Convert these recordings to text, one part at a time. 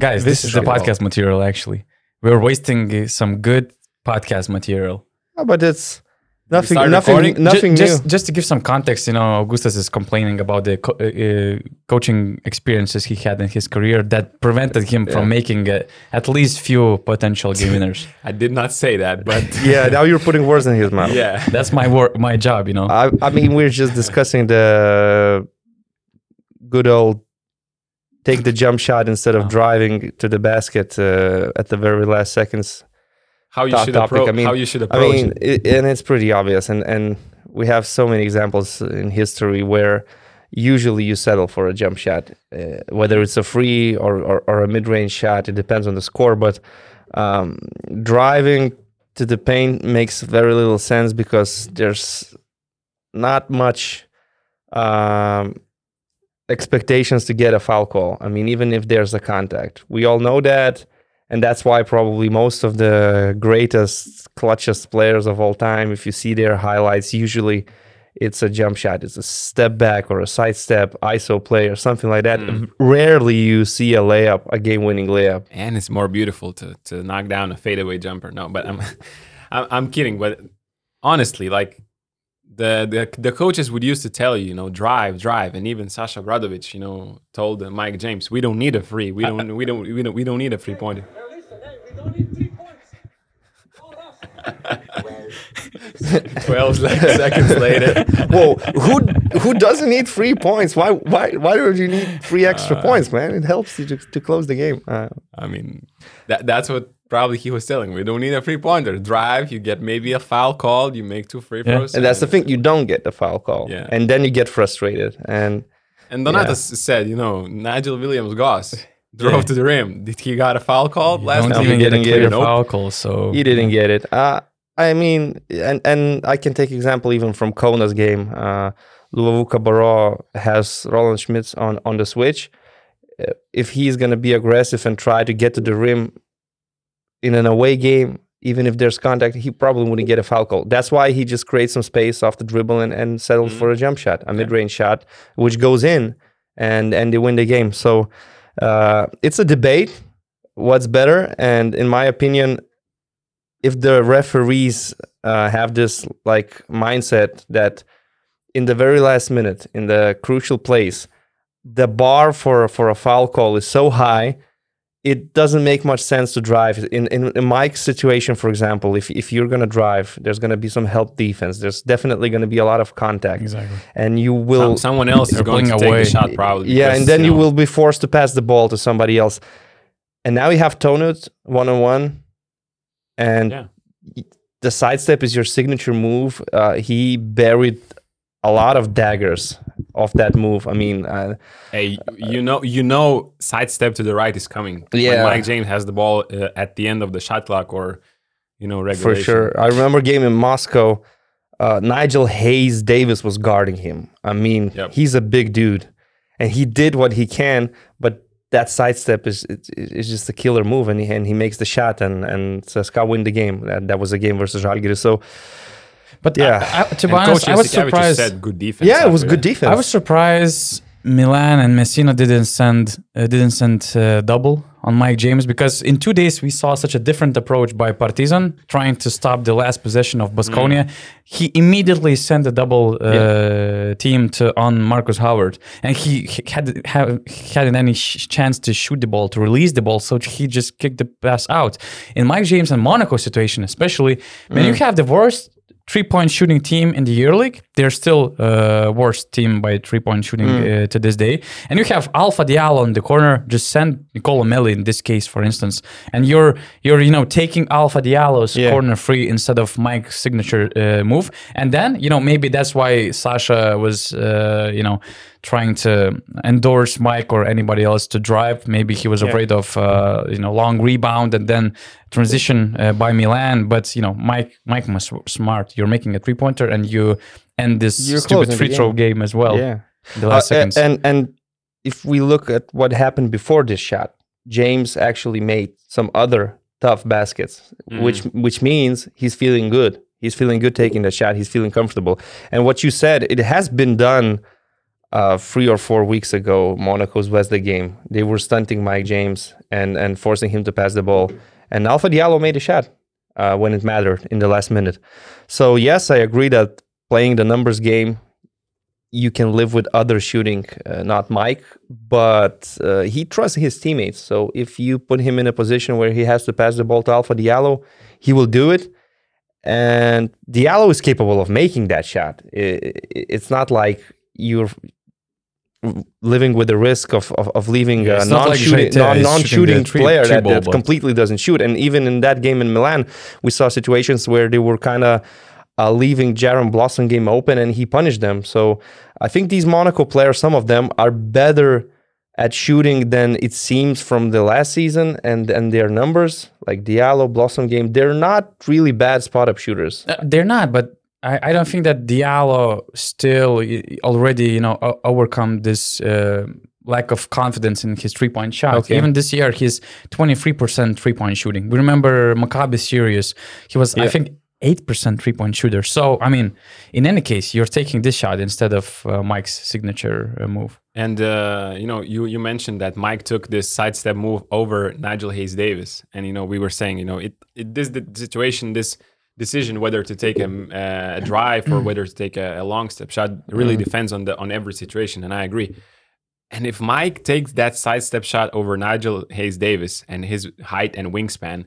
Guys, this, is the podcast material. Actually, we're wasting uh, some good podcast material. Oh, but it's nothing, nothing, recording? nothing Ju- new. just, just to give some context, you know, Augustas is complaining about the co- uh, uh, coaching experiences he had in his career that prevented him from making uh, at least few potential game winners. I did not say that, but yeah, now you're putting words in his mouth. yeah. That's my work, my job, you know. I, I mean, we're just discussing the good old take the jump shot instead of driving to the basket uh, at the very last seconds. How you should approach. I mean- how you should I mean, it. it, and it's pretty obvious, and and we have so many examples in history where usually you settle for a jump shot, uh, whether it's a free or, or or a mid range shot. It depends on the score, but um, driving to the paint makes very little sense because there's not much um, expectations to get a foul call. I mean, even if there's a contact, we all know that, and that's why probably most of the greatest, clutchest players of all time, if you see their highlights, usually it's a jump shot, it's a step back or a side step, ISO play or something like that. Mm-hmm. Rarely you see a layup, a game-winning layup. and it's more beautiful to to knock down a fadeaway jumper. No, but I'm, I'm kidding. But honestly, like the, the the coaches would used to tell you, you know, drive, drive, and even Sasha Obradovic, you know, told uh, Mike James, we don't need a free, we don't, we don't, we don't, we don't need a free pointer. Now listen, hey, we don't need three points. Twelve seconds later, Whoa, who who doesn't need three points? Why why why do you need three extra points, man? It helps you to, to close the game. Uh, I mean, that that's what probably he was telling. We don't need a free pointer. Drive, you get maybe a foul called, you make two free Yeah. throws, and that's the thing, you don't get the foul call, Yeah. and then you get frustrated. And And Donatas said, you know, Nigel Williams Goss drove to the rim. Did he got a foul called last Don't time? even he get a didn't get clear it. Nope. foul call, so he didn't get it. Uh, I mean, and and I can take example even from Kaunas game. Uh, Luwawu-Cabarrot has Roland Schmitz on on the switch. Uh, If he's gonna be aggressive and try to get to the rim in an away game, even if there's contact, he probably wouldn't get a foul call. That's why he just creates some space off the dribble and, and settles for a jump shot, a mid-range shot, which goes in, and and they win the game. So uh, it's a debate. What's better? And in my opinion, if the referees uh, have this like mindset that in the very last minute, in the crucial place, the bar for for a foul call is so high, it doesn't make much sense to drive. In in, in Mike's situation, for example, if if you're gonna drive, there's gonna be some help defense. There's definitely gonna be a lot of contact, exactly. and you will Some, someone else is going to pulling take away. the shot probably. yeah, because, and then you know, will be forced to pass the ball to somebody else. And now you have Tonut one on one, and Yeah. y- the sidestep is your signature move. Uh, he buried a lot of daggers off that move. I mean, uh, Hey, you know, you know, sidestep to the right is coming. Yeah. when Mike James has the ball uh, at the end of the shot clock, or you know, for sure. I remember a game in Moscow. Uh, Nigel Hayes Davis was guarding him. I mean, Yep. he's a big dude, and he did what he can, but. That sidestep is is is just a killer move, and he, and he makes the shot, and and CSKA win the game. That, that was a game versus Žalgiris. So But Yeah. I, I, to be And honest, I was surprised. said good defense. yeah, it was good that. defense. I was surprised Milan and Messina didn't send uh, didn't send uh, double on Mike James because in two days we saw such a different approach by Partizan trying to stop the last possession of Baskonia. He immediately sent a double uh, team to on Marcus Howard, and he, he had have, hadn't any sh- chance to shoot the ball to release the ball, so he just kicked the pass out. In Mike James and Monaco situation, especially when you have the worst three point shooting team in the EuroLeague. They're still uh, worst team by three point shooting uh, to this day. And you have Alpha Diallo in the corner. Just send Nicola Melli in this case, for instance. And you're you're you know taking Alpha Diallo's Yeah. corner free instead of Mike's signature uh, move. And then you know maybe that's why Sasha was uh, you know trying to endorse Mike or anybody else to drive. Maybe he was afraid of uh, you know long rebound and then transition uh, by Milan. But you know Mike Mike was smart. You're making a three pointer and you end this You're stupid free throw game as well. yeah. The last Uh, seconds. and and if we look at what happened before this shot, James actually made some other tough baskets, which which means he's feeling good. He's feeling good taking the shot. He's feeling comfortable. And what you said, it has been done uh, three or four weeks ago, Monaco's Wednesday game, they were stunting Mike James and and forcing him to pass the ball. And Alpha Diallo made a shot uh, when it mattered in the last minute. So yes, I agree that playing the numbers game, you can live with other shooting, uh, not Mike, but uh, he trusts his teammates. So if you put him in a position where he has to pass the ball to Alpha Diallo, he will do it. And Diallo is capable of making that shot. It's not like you're living with the risk of of, of leaving Yeah, a like non-shooting, Jete non, non-shooting three- player three ball, that completely doesn't shoot. And even in that game in Milan, we saw situations where they were kind of uh, leaving Jaron Blossomgame open, and he punished them. So I think these Monaco players, some of them, are better at shooting than it seems from the last season, and and their numbers, like Diallo, Blossomgame, they're not really bad spot up shooters. Uh, they're not, but I, I don't think that Diallo still already you know o- overcome this uh, lack of confidence in his three point shot. Okay. Even this year, he's twenty three percent three point shooting. We remember Maccabi series; he was I think eight percent three point shooter. So I mean, in any case, you're taking this shot instead of uh, Mike's signature uh, move. And uh, you know, you you mentioned that Mike took this sidestep move over Nigel Hayes Davis, and you know, we were saying, you know, it, it this the situation, this decision whether to take a, uh, a drive or whether to take a, a long step shot really depends on the on every situation, and I agree. And if Mike takes that sidestep shot over Nigel Hayes Davis and his height and wingspan,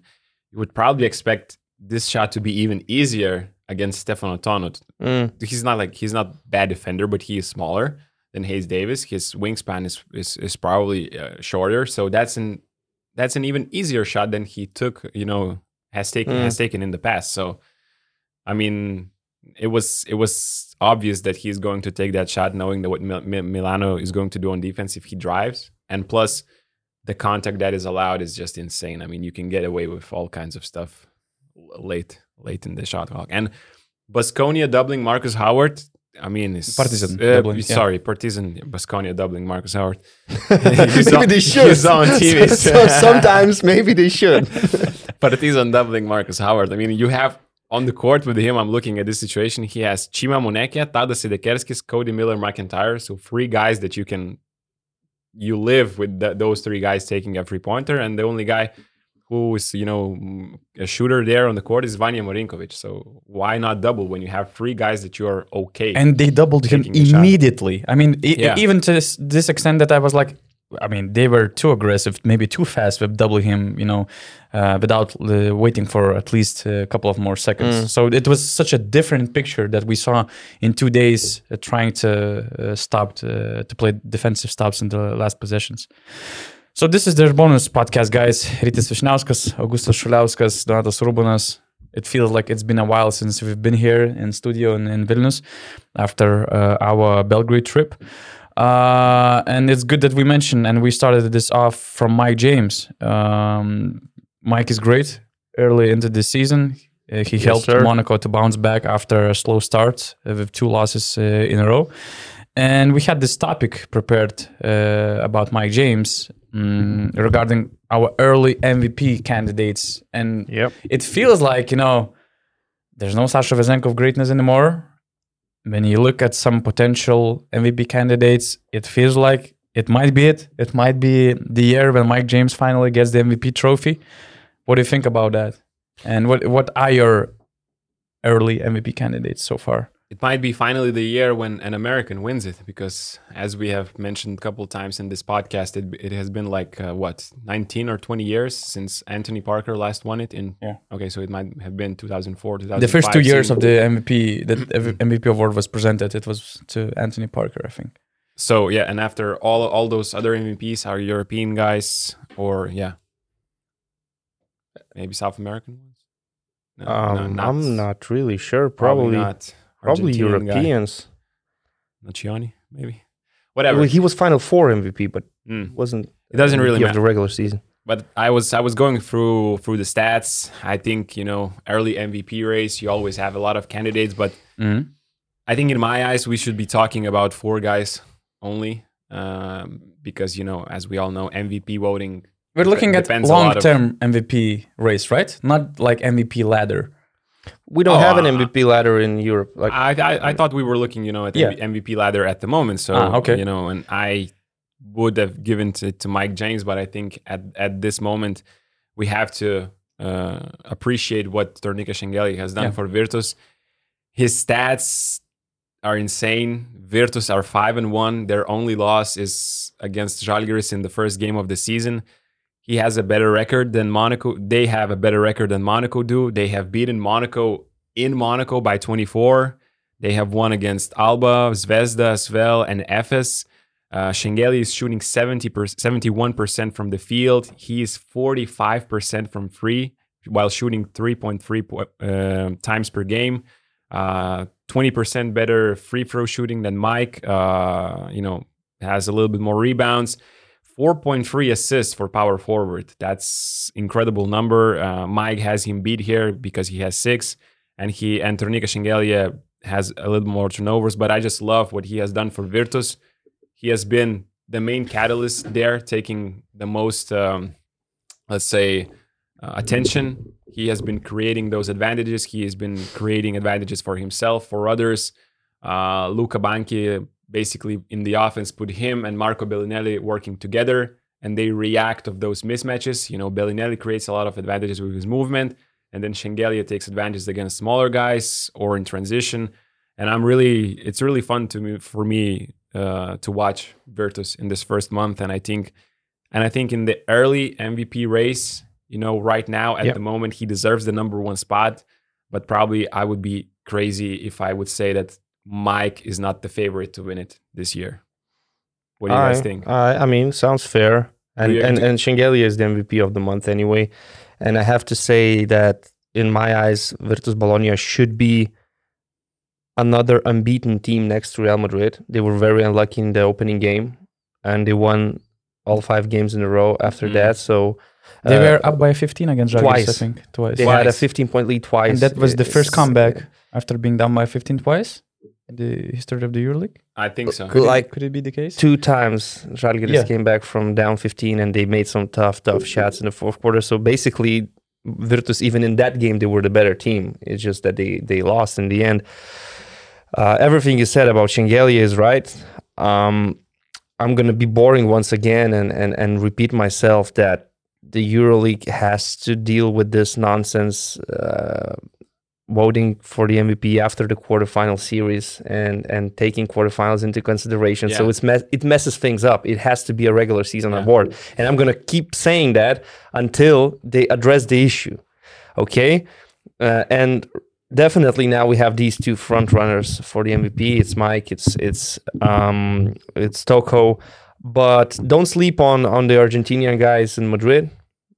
you would probably expect this shot to be even easier against Stefano Tonut. Mm. He's not like he's not bad defender, but he is smaller than Hayes Davis. His wingspan is is, is probably uh, shorter, so that's an that's an even easier shot than he took. You know, has taken has taken in the past. So, I mean, it was it was obvious that he's going to take that shot, knowing that what Mil- Mil- Milano is going to do on defense if he drives, and plus the contact that is allowed is just insane. I mean, you can get away with all kinds of stuff late late in the shot clock and. Baskonia doubling Marcus Howard. I mean, it's, Partizan uh, doubling, yeah. Sorry, Partizan Baskonia doubling Marcus Howard. maybe they should. Team is- so sometimes maybe they should. Partizan doubling Marcus Howard. I mean, you have on the court with him. I'm looking at this situation. He has Chima Moneke, Tadas Sedekerskis, Cody Miller, McIntyre. So three guys that you can you live with th- those three guys taking a three pointer, and the only guy who is you know mm, a shooter there on the court is Vanya Marinkovic. So why not double when you have three guys that you are okay? and they doubled him Taking the shot. immediately. I mean, Yeah. even to this, this extent that I was like, I mean, they were too aggressive, maybe too fast with doubling him, you know, uh, without uh, waiting for at least a couple of more seconds. So it was such a different picture that we saw in two days, uh, trying to uh, stop to, to play defensive stops in the last possessions. So this is their bonus podcast, guys. Rytis Vysniauskas, Augustas Šuliauskas, Donatas Urbonas. It feels like it's been a while since we've been here in studio in, in Vilnius after uh, our Belgrade trip. Uh, and it's good that we mentioned and we started this off from Mike James. Um, Mike is great early into the season. Uh, he helped sir. Monaco to bounce back after a slow start with two losses uh, in a row. And we had this topic prepared uh, about Mike James mm, regarding our early MVP candidates. And Yep. it feels like, you know, there's no Sasha Vezenkov greatness anymore. When you look at some potential MVP candidates, it feels like it might be it. It might be the year when Mike James finally gets the MVP trophy. What do you think about that? And what what are your early MVP candidates so far? It might be finally the year when an American wins it because, as we have mentioned a couple times in this podcast, it, it has been like uh, what 19 or 20 years since Anthony Parker last won it. In Yeah. okay, so it might have been 2004, 2005. The first two years of the MVP, that MVP award was presented, it was to Anthony Parker, I think. So yeah, and after all all those other MVPs are European guys or yeah, maybe South American ones. No, Um, no, I'm not really sure. Probably, Probably, not. Probably Argentinian guy. Europeans. Not Gianni, maybe. Whatever. Well, he was Final Four MVP, but Mm. wasn't. It doesn't really MVP of the regular season. but I was I was going through through the stats. I think you know early MVP race. You always have a lot of candidates, but Mhm. I think in my eyes we should be talking about four guys only, um, because you know as we all know MVP voting. We're looking at depends a of- long-term MVP race, right? Not like MVP ladder. We don't Oh, have an MVP ladder in Europe. Like I, I I thought we were looking, you know, at the Yeah. MVP ladder at the moment. So Ah, okay. you know, and I would have given to, to Mike James, but I think at at this moment we have to uh, appreciate what Tornike Shengelia has done Yeah. for Virtus. His stats are insane. Virtus are five and one. Their only loss is against Žalgiris in the first game of the season. He has a better record than Monaco. They have a better record than Monaco do. They have beaten Monaco in Monaco by 24. They have won against Alba, Zvezda, Asvel, and Efes. Uh, is shooting 70 71% from the field. He is 45% from free while shooting 3.3 po- uh, times per game. Uh, 20% better free throw shooting than Mike. Uh, you know, has a little bit more rebounds. 4.3 assists for power forward. That's incredible number. Uh, Mike has him beat here because he has six, and he and Tornike Shengelia has a little more turnovers. But I just love what he has done for Virtus. He has been the main catalyst there, taking the most, um, let's say, uh, attention. He has been creating those advantages. He has been creating advantages for himself, for others. Uh, Luca Banchi basically in the offense put him and Marco Belinelli working together, and they react of those mismatches. You know, Belinelli creates a lot of advantages with his movement, and then Shengelia takes advantages against smaller guys or in transition. And I'm really, it's really fun to me for me uh, to watch Virtus in this first month, and I think, and I think in the early MVP race, you know, right now at Yeah. the moment he deserves the number one spot, but probably I would be crazy if I would say that Mike is not the favorite to win it this year. What do you guys think? I, I mean, sounds fair. And you and and Shengelia is the MVP of the month anyway. And I have to say that in my eyes, Virtus Bologna should be another unbeaten team next to Real Madrid. They were very unlucky in the opening game, and they won all five games in a row after Mm. that. So They uh, were up by 15 against Žalgiris, I twice. think, twice. They had a 15 point lead twice. And that was the first It's- comeback after being down by 15 twice in the history of the EuroLeague. I think so. Could- Like- could it be the case? two times Žalgiris Yeah. came back from down 15 and they made some tough tough shots in the fourth quarter so basically Virtus even in that game they were the better team it's just that they they lost in the end uh, everything you said about Shengelia is right um, I'm gonna be boring once again and, and and repeat myself that the EuroLeague has to deal with this nonsense uh, voting for the MVP after the quarterfinal series and and taking quarterfinals into consideration. So it's mess it messes things up. It has to be a regular season Yeah. award, and I'm gonna keep saying that until they address the issue. Okay, uh, and definitely now we have these two front runners for the MVP. It's Mike. It's it's um it's Toko. But don't sleep on on the Argentinian guys in Madrid.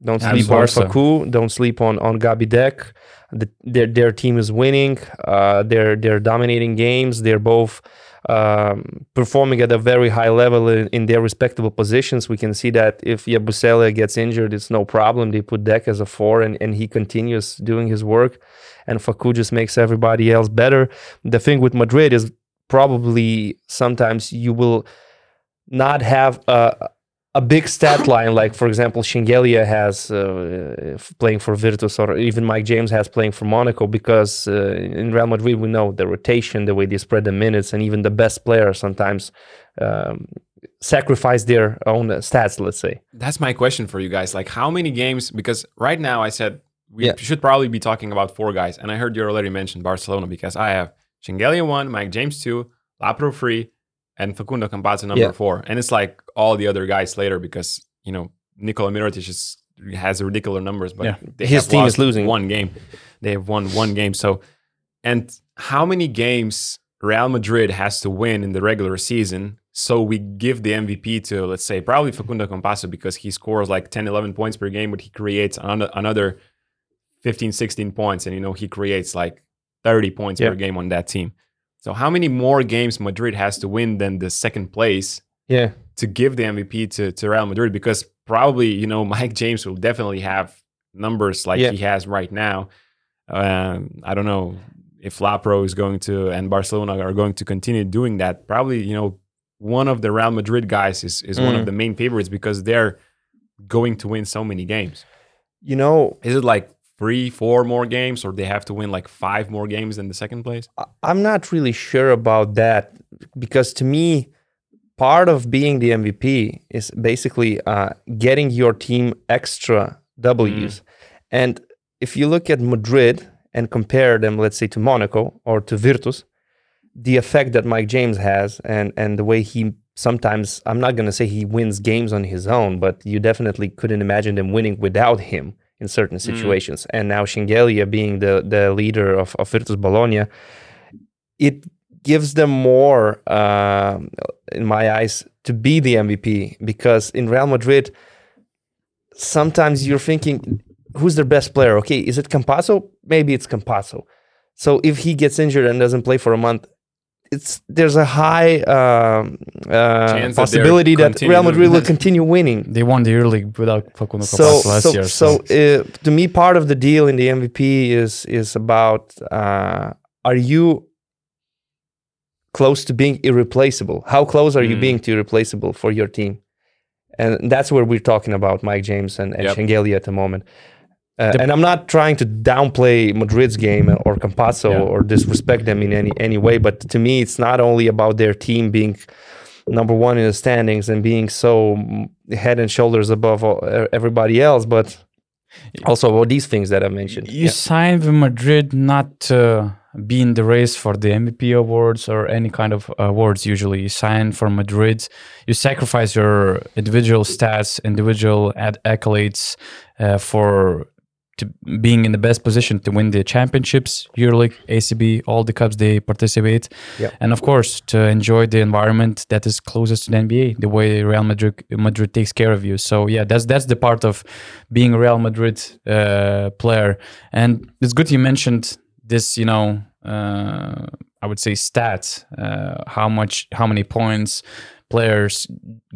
Don't sleep on. Facu. Don't sleep on on Gabi Deck. The, their their team is winning. Uh, they're they're dominating games. They're both um, performing at a very high level in, in their respectable positions. We can see that if Yabusele gets injured, it's no problem. They put Deck as a four, and, and he continues doing his work. And Facu just makes everybody else better. The thing with Madrid is probably sometimes you will not have a a big stat line like for example Shengelia has uh, playing for Virtus or even Mike James has playing for Monaco because uh, in Real Madrid we know the rotation the way they spread the minutes and even the best players sometimes um, sacrifice their own stats let's say That's my question for you guys. Like, how many games? Because right now I said we Yeah. should probably be talking about four guys, and I heard you already mentioned Barcelona because I have Shengelia one, Mike James two, Lapro three, and Facundo Campazzo number Yeah. four, and it's like all the other guys later because you know Nikola Mirotic is, has ridiculous numbers, but Yeah. His team is losing. one game. They have won one game. So, and how many games Real Madrid has to win in the regular season so we give the MVP to, let's say, probably Facundo Campazzo because he scores like 10, 11 points per game, but he creates an- another 15, 16 points. And, you know, he creates like 30 points Yeah. per game on that team. So, how many more games Madrid has to win than the second place yeah to give the MVP to, to Real Madrid because probably, you know, Mike James will definitely have numbers like Yeah. he has right now. Um, I don't know if Lapro is going to and Barcelona are going to continue doing that. Probably, you know, one of the Real Madrid guys is, is one of Mm. the main favorites because they're going to win so many games. you know Is it like three, four more games, or they have to win like five more games than the second place? I'm not really sure about that because to me, part of being the MVP is basically uh, getting your team extra W's. And if you look at Madrid and compare them, let's say, to Monaco or to Virtus, the effect that Mike James has and and the way he sometimes I'm not going to say he wins games on his own, but you definitely couldn't imagine them winning without him in certain situations. And now Shengelia being the the leader of, of Virtus Bologna, it gives them more, um, in my eyes, to be the MVP because in Real Madrid, sometimes you're thinking, who's their best player? Okay, is it Campazzo? Maybe it's Campazzo. So if he gets injured and doesn't play for a month, it's there's a high um, uh, Chance that possibility they're that Real. Madrid will continue winning. They won the Euroleague without Facundo So, last so, year. so uh, to me, part of the deal in the MVP is is about uh, are you close to being irreplaceable? How close are you Mm. being to irreplaceable for your team? And that's where we're talking about Mike James and, and Yep. Shengelia at the moment. Uh, and I'm not trying to downplay Madrid's game or Campazzo Yeah. or disrespect them in any any way, but to me, it's not only about their team being number one in the standings and being so head and shoulders above all, everybody else, but also all these things that I mentioned. You signed with Madrid not to be in the race for the MVP awards or any kind of awards. Usually, you sign for Madrid. You sacrifice your individual stats, individual ad- accolades uh, for to being in the best position to win the championships, EuroLeague, ACB, all the cups they participate, Yep. and of course to enjoy the environment that is closest to the NBA, the way Real Madrid Madrid takes care of you. So yeah, that's that's the part of being a Real Madrid uh, player, and it's good you mentioned this. You know, uh, I would say stats, uh, how much, how many points players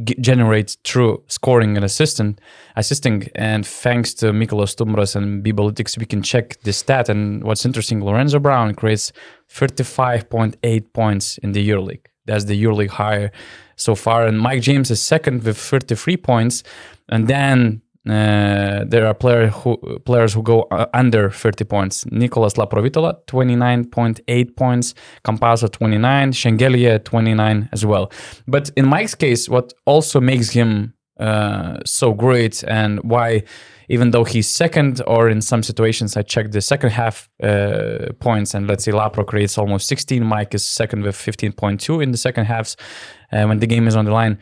g- generate through scoring and assistant assisting. And thanks to Mikolas Stumbras and Bibalytics we can check this stat. And what's interesting Lorenzo Brown creates 35.8 points in the EuroLeague. That's the EuroLeague higher so far. And Mike James is second with 33 points. And then uh, there are player who, players who go uh, under 30 points. Nicolas Laprovittola, 29.8 points. Campazzo, 29. Shengelia, 29 as well. But in Mike's case, what also makes him uh, so great and why, even though he's second, or in some situations, I checked the second half uh, points, and let's say Lapro creates almost 16. Mike is second with 15.2 in the second halves uh, when the game is on the line.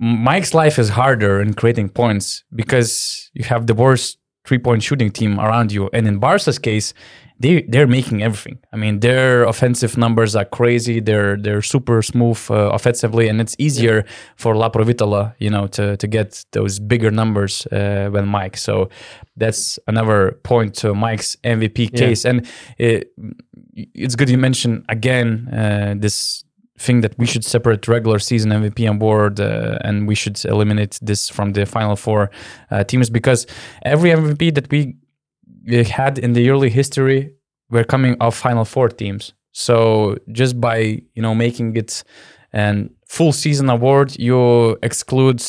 Mike's life is harder in creating points because you have the worst three point shooting team around you. And in Barca's case, they they're making everything. I mean, their offensive numbers are crazy. They're they're super smooth uh, offensively, and it's easier for Laprovittola, you know, to to get those bigger numbers uh, than Mike. So that's another point to Mike's MVP case. And it, it's good you mentioned again uh, this think that we should separate regular season MVP award uh, and we should eliminate this from the final four uh, teams because every MVP that we had in the early history were coming off final four teams. So just by you know making it an full season award, you exclude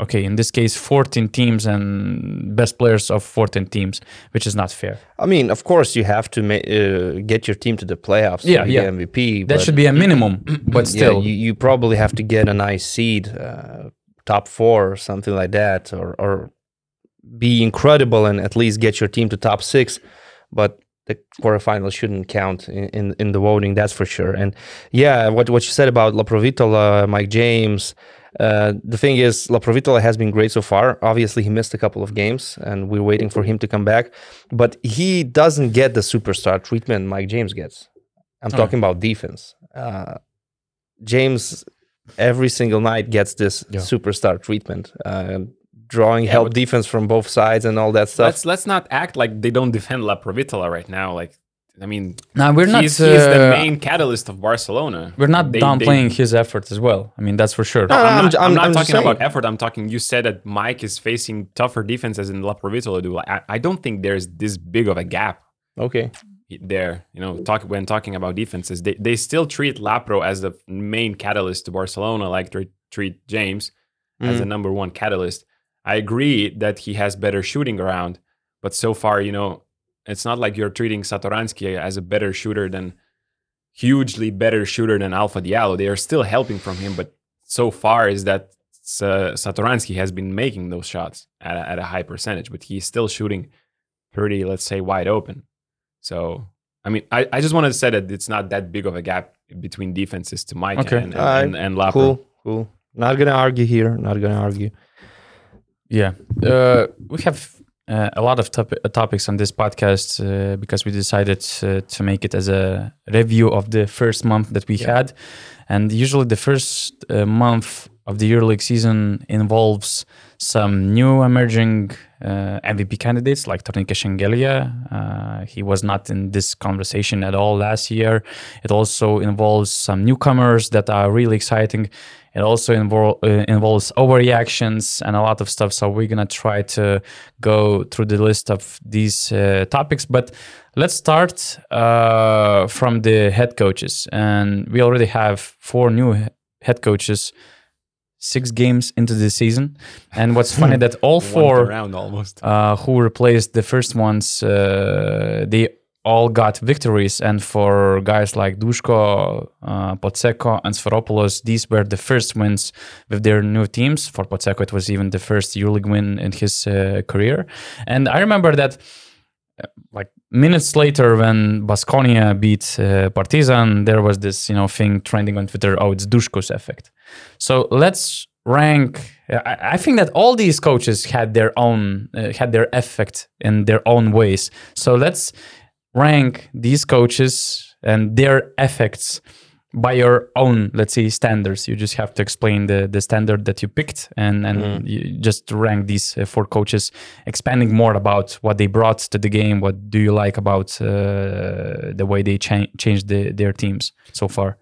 okay in this case 14 teams and best players of 14 teams, which is not fair. I mean, of course, you have to ma- uh, get your team to the playoffs. to Yeah, yeah. MVP. That should be a minimum, but yeah, still. you, you probably have to get a nice seed, uh, top four or something like that, or or be incredible and at least get your team to top six. But the quarterfinals shouldn't count in, in, in the voting, that's for sure. And yeah, what what you said about Laprovittola, Mike James. Uh, the thing is, Laprovittola has been great so far. Obviously, he missed a couple of games, and we're waiting for him to come back. But he doesn't get the superstar treatment Mike James gets. I'm Oh. talking about defense. Uh, James every single night gets this Yeah. superstar treatment, uh, drawing Yeah, help defense from both sides and all that stuff. Let's let's not act like they don't defend Laprovittola right now. Like, I mean, now we're not. he's, he's the uh, main catalyst of Barcelona. We're not They- downplaying they- his effort as well. I mean, that's for sure. No, No, I'm, I'm not, j- I'm I'm- not I'm just talking about effort. I'm talking. You said that Mike is facing tougher defenses in Laprovittola do. I, I don't think there's this big of a gap okay. there. You know, talk when talking about defenses, they, they still treat Lapro as the main catalyst to Barcelona, like they treat James as Mm. the number one catalyst. I agree that he has better shooting around, but so far, you know, it's not like you're treating Satoransky as a better shooter than hugely better shooter than Alpha Diallo. They are still helping from him, but so far is that uh, Satoransky has been making those shots at a, at a high percentage, but he's still shooting pretty, let's say, wide open. So, I mean, I, I just wanted to say that it's not that big of a gap between defenses to Mike Okay. and, and, Alright, and, and Lapper. Cool, cool. Not gonna argue here. Not gonna argue. Yeah, uh, we have uh, a lot of top- uh, topics on this podcast uh, because we decided uh, to make it as a review of the first month that we had, and usually the first uh, month of the EuroLeague season involves some new emerging uh, MVP candidates like Tornike Shengelia. Uh, he was not in this conversation at all last year. It also involves some newcomers that are really exciting. It also uh, involves overreactions and a lot of stuff. So we're gonna try to go through the list of these uh, topics. But let's start uh, from the head coaches, and we already have four new head coaches. Six games into the season, and what's funny that all four round almost. uh, who replaced the first ones, uh, they all got victories. And for guys like Dusko, uh, Pozzecco, and Sfairopoulos, these were the first wins with their new teams. For Pozzecco, it was even the first EuroLeague win in his uh, career. And I remember that like minutes later when Baskonia beat uh, Partizan, there was this you know thing trending on Twitter. Oh, it's Dusko's effect. So let's rank. I, I think that all these coaches had their own uh, had their effect in their own ways. So let's rank these coaches and their effects by your own let's say standards you just have to explain the the standard that you picked and and you just rank these uh, four coaches expanding more about what they brought to the game what do you like about uh, the way they cha- changed the, their teams so far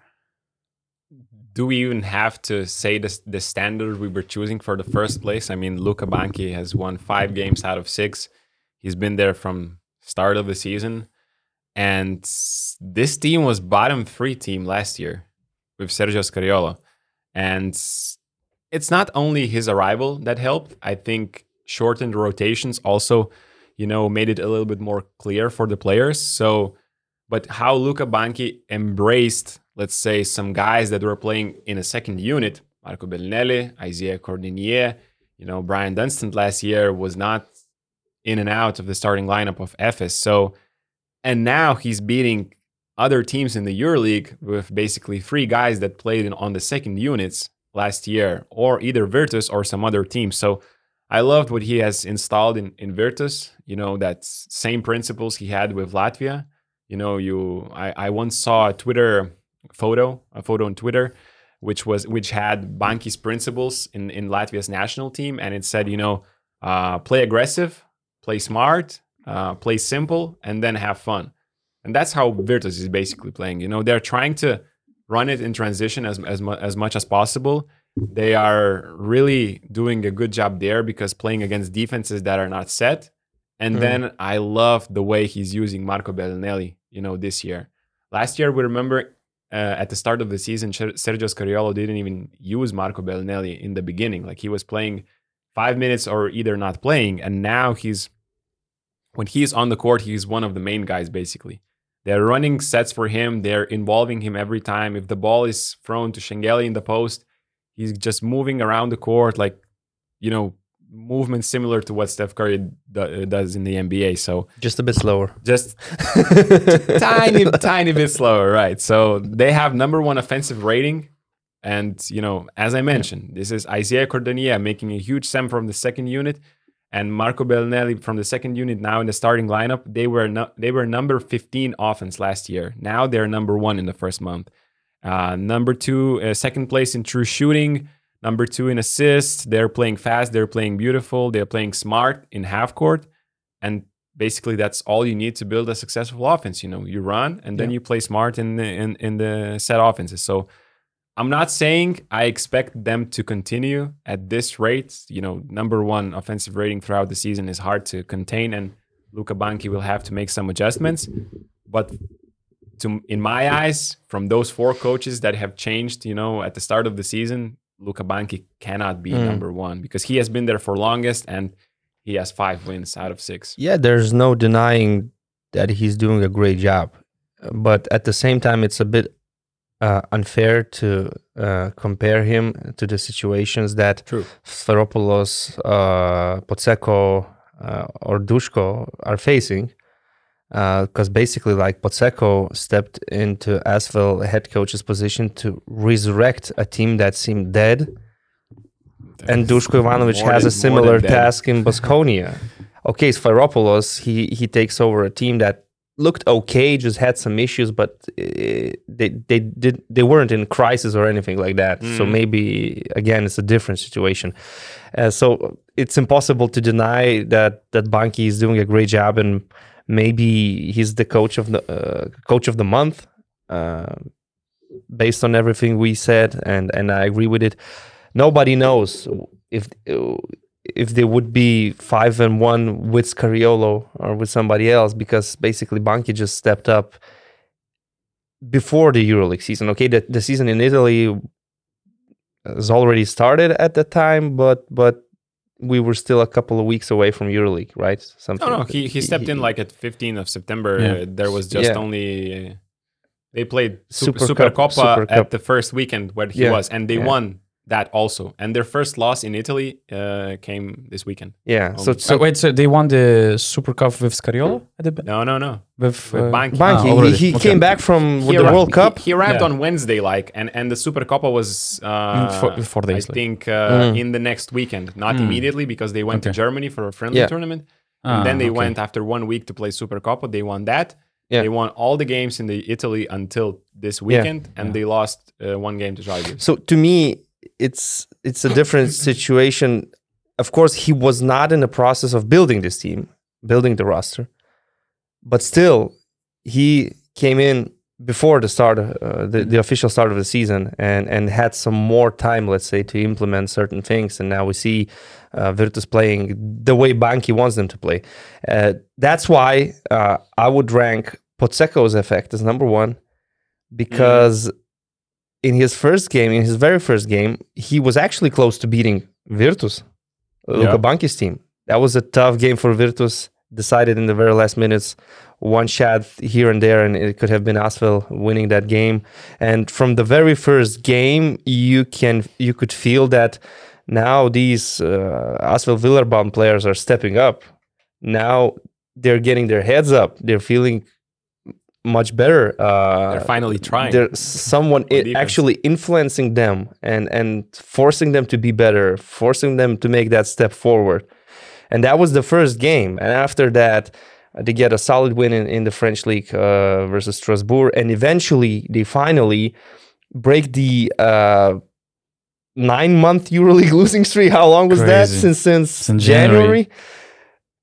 do we even have to say this the standard we were choosing for the first place? I mean, Luca Banchi has won five games out of six. He's been there from start of the season, and this team was bottom three team last year with Sergio Scariolo, and it's not only his arrival that helped. I think shortened rotations also, you know, made it a little bit more clear for the players. So but how Luca Banchi embraced, let's say, some guys that were playing in a second unit, Marco Belinelli, Isaiah Cordinier, you know, Bryant Dunston last year was not in and out of the starting lineup of Efes. So, and now he's beating other teams in the EuroLeague with basically three guys that played in, on the second units last year, or either Virtus or some other team. So, I loved what he has installed in, in Virtus. You know, that same principles he had with Latvia you know you I, I once saw a twitter photo a photo on twitter which was which had Banchi's principles in in latvia's national team and it said you know uh, play aggressive play smart uh, play simple and then have fun and that's how virtus is basically playing you know they're trying to run it in transition as as, mu- as much as possible they are really doing a good job there because playing against defenses that are not set and Mhm. then I love the way he's using Marco Belinelli, you know, this year. Last year, we remember uh, at the start of the season, Sergio Scariolo didn't even use Marco Belinelli in the beginning. Like he was playing five minutes or either not playing. And now he's, when he's on the court, he's one of the main guys, basically. They're running sets for him. They're involving him every time. If the ball is thrown to Shengeli in the post, he's just moving around the court like, you know, movement similar to what Steph Curry do- uh, does in the NBA. So Just a bit slower. just tiny, tiny bit slower, right? So they have number one offensive rating. And, you know, as I mentioned, this is Isaiah Cordinier making a huge sum from the second unit and Marco Belinelli from the second unit now in the starting lineup. They were no, they were number 15 offense last year. Now they're number one in the first month. Uh, number two, uh, second place in true shooting. Number two in assists. They're playing fast. They're playing beautiful. They're playing smart in half court. And basically, that's all you need to build a successful offense. You know, you run and then you play smart in the in, in the set offenses. So I'm not saying I expect them to continue at this rate. You know, number one offensive rating throughout the season is hard to contain, and Luca Banchi will have to make some adjustments. But to in my eyes, from those four coaches that have changed, you know, at the start of the season, Luca Banchi cannot be Mm. number one because he has been there for longest and he has five wins out of six. Yeah, there's no denying that he's doing a great job, but at the same time, it's a bit uh, unfair to uh, compare him to the situations that True. Sfairopoulos, uh, Pozzecco, uh, or Dusko are facing. Because basically, like Pozzecco stepped into Asvel head coach's position to resurrect a team that seemed dead, and Dusko Ivanovic has than- a similar more than dead. task in Baskonia. okay, Sfairopoulos, he he takes over a team that looked okay, just had some issues, but uh, they they did they weren't in crisis or anything like that. So maybe again, it's a different situation. Uh, so it's impossible to deny that that Banchi is doing a great job, and maybe he's the coach of the uh, coach of the month. Uh, based on everything we said, and and I agree with it. Nobody knows if if they would be five and one with Scariolo or with somebody else because basically Banchi just stepped up before the EuroLeague season. Okay, the, the season in Italy has already started at the time, but but we were still a couple of weeks away from EuroLeague, right? Something. No, no, he, he stepped in like at 15th of September. Yeah. There was just Yeah. only they played Super Super, Super Cup- Coppa Super Cup. at the first weekend where he Yeah, was, and they yeah. won that also. And their first loss in Italy uh, came this weekend. yeah. So so So wait, so they won the Super Cup with Scariolo at the b- No, no, no. with, With uh, Banchi. Banchi, Ah, he, he Okay. came back from He the arri- World Cup. He, he arrived Yeah. on Wednesday, like, and and the Super Coppa was uh, four- four days I later. think uh, Mm. in the next weekend, not Mm. immediately because they went Okay. to Germany for a friendly Yeah. tournament, Ah, and then they okay. went after one week to play Super Coppa. They won that. Yeah. They won all the games in the Italy until this weekend, and they lost uh, one game to Žalgiris. So to me, it's it's a different situation. Of course, he was not in the process of building this team, building the roster, but still, he came in before the start, uh, the, the official start of the season, and and had some more time, let's say, to implement certain things. And now we see uh, Virtus playing the way Banchi wants them to play. Uh, that's why uh, I would rank Pozzecco's effect as number one, because in his first game, in his very first game, he was actually close to beating Virtus, Luka Yeah. Banchi's team. That was a tough game for Virtus. Decided in the very last minutes, one shot here and there, and it could have been Asvel winning that game. And from the very first game, you can you could feel that now these uh, Asvel Villeurbanne players are stepping up. Now they're getting their heads up. They're feeling much better. Uh, They're finally trying. there's someone On i- defense. actually influencing them and and forcing them to be better forcing them to make that step forward and that was the first game and after that uh, they get a solid win in, in the french league uh, versus strasbourg and eventually they finally break the uh, nine month euroleague losing streak how long was that since since, Since january. January.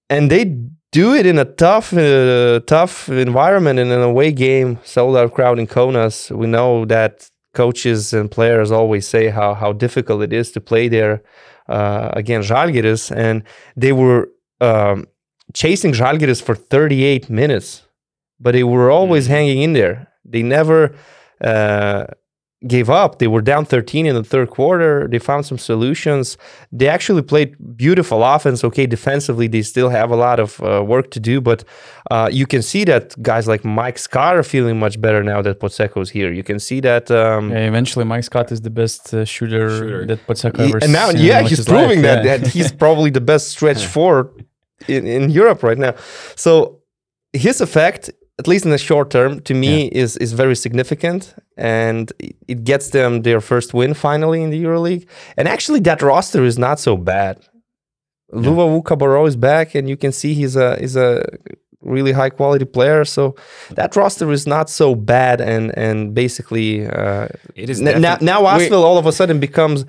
and they do it in a tough, uh, tough environment in an away game, sold out crowd in Kaunas. We know that coaches and players always say how how difficult it is to play there uh, against Žalgiris, and they were um, chasing Žalgiris for 38 minutes, but they were always hanging in there. They never. Uh, gave up. They were down 13 in the third quarter. They found some solutions. They actually played beautiful offense. Okay, defensively, they still have a lot of uh, work to do, but uh, you can see that guys like Mike Scott are feeling much better now that Pozzecco's here. You can see that. Um, Yeah, eventually, Mike Scott is the best uh, shooter, Shooter. that Pozzecco he- ever and now, seen yeah, he's proving life. that, yeah. that he's probably the best stretch forward in, in Europe right now. So his effect, at least in the short term, to me is is very significant, and it- gets them their first win finally in the EuroLeague. And actually, that roster is not so bad. Luva Vukabaro is back, and you can see he's a he's a really high quality player. So that roster is not so bad, and and basically. Uh, it is N- now, now Asvel all of a sudden becomes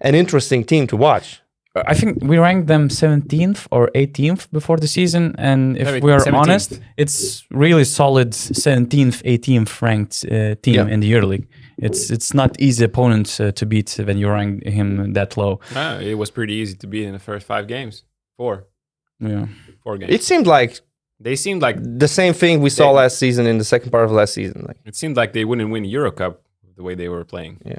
an interesting team to watch. I think we ranked them 17th or 18th before the season, and if Seven- we are 17th. honest, it's really solid 17th, 18th ranked uh, team Yeah. in the EuroLeague. It's it's not easy opponent uh, to beat when you rank him that low. Ah, it was pretty easy to beat in the first five games. Four, Yeah, four games. It seemed like they seemed like the same thing we saw They- last season in the second part of last season. Like, it seemed like they wouldn't win Euro Cup the way they were playing. Yeah.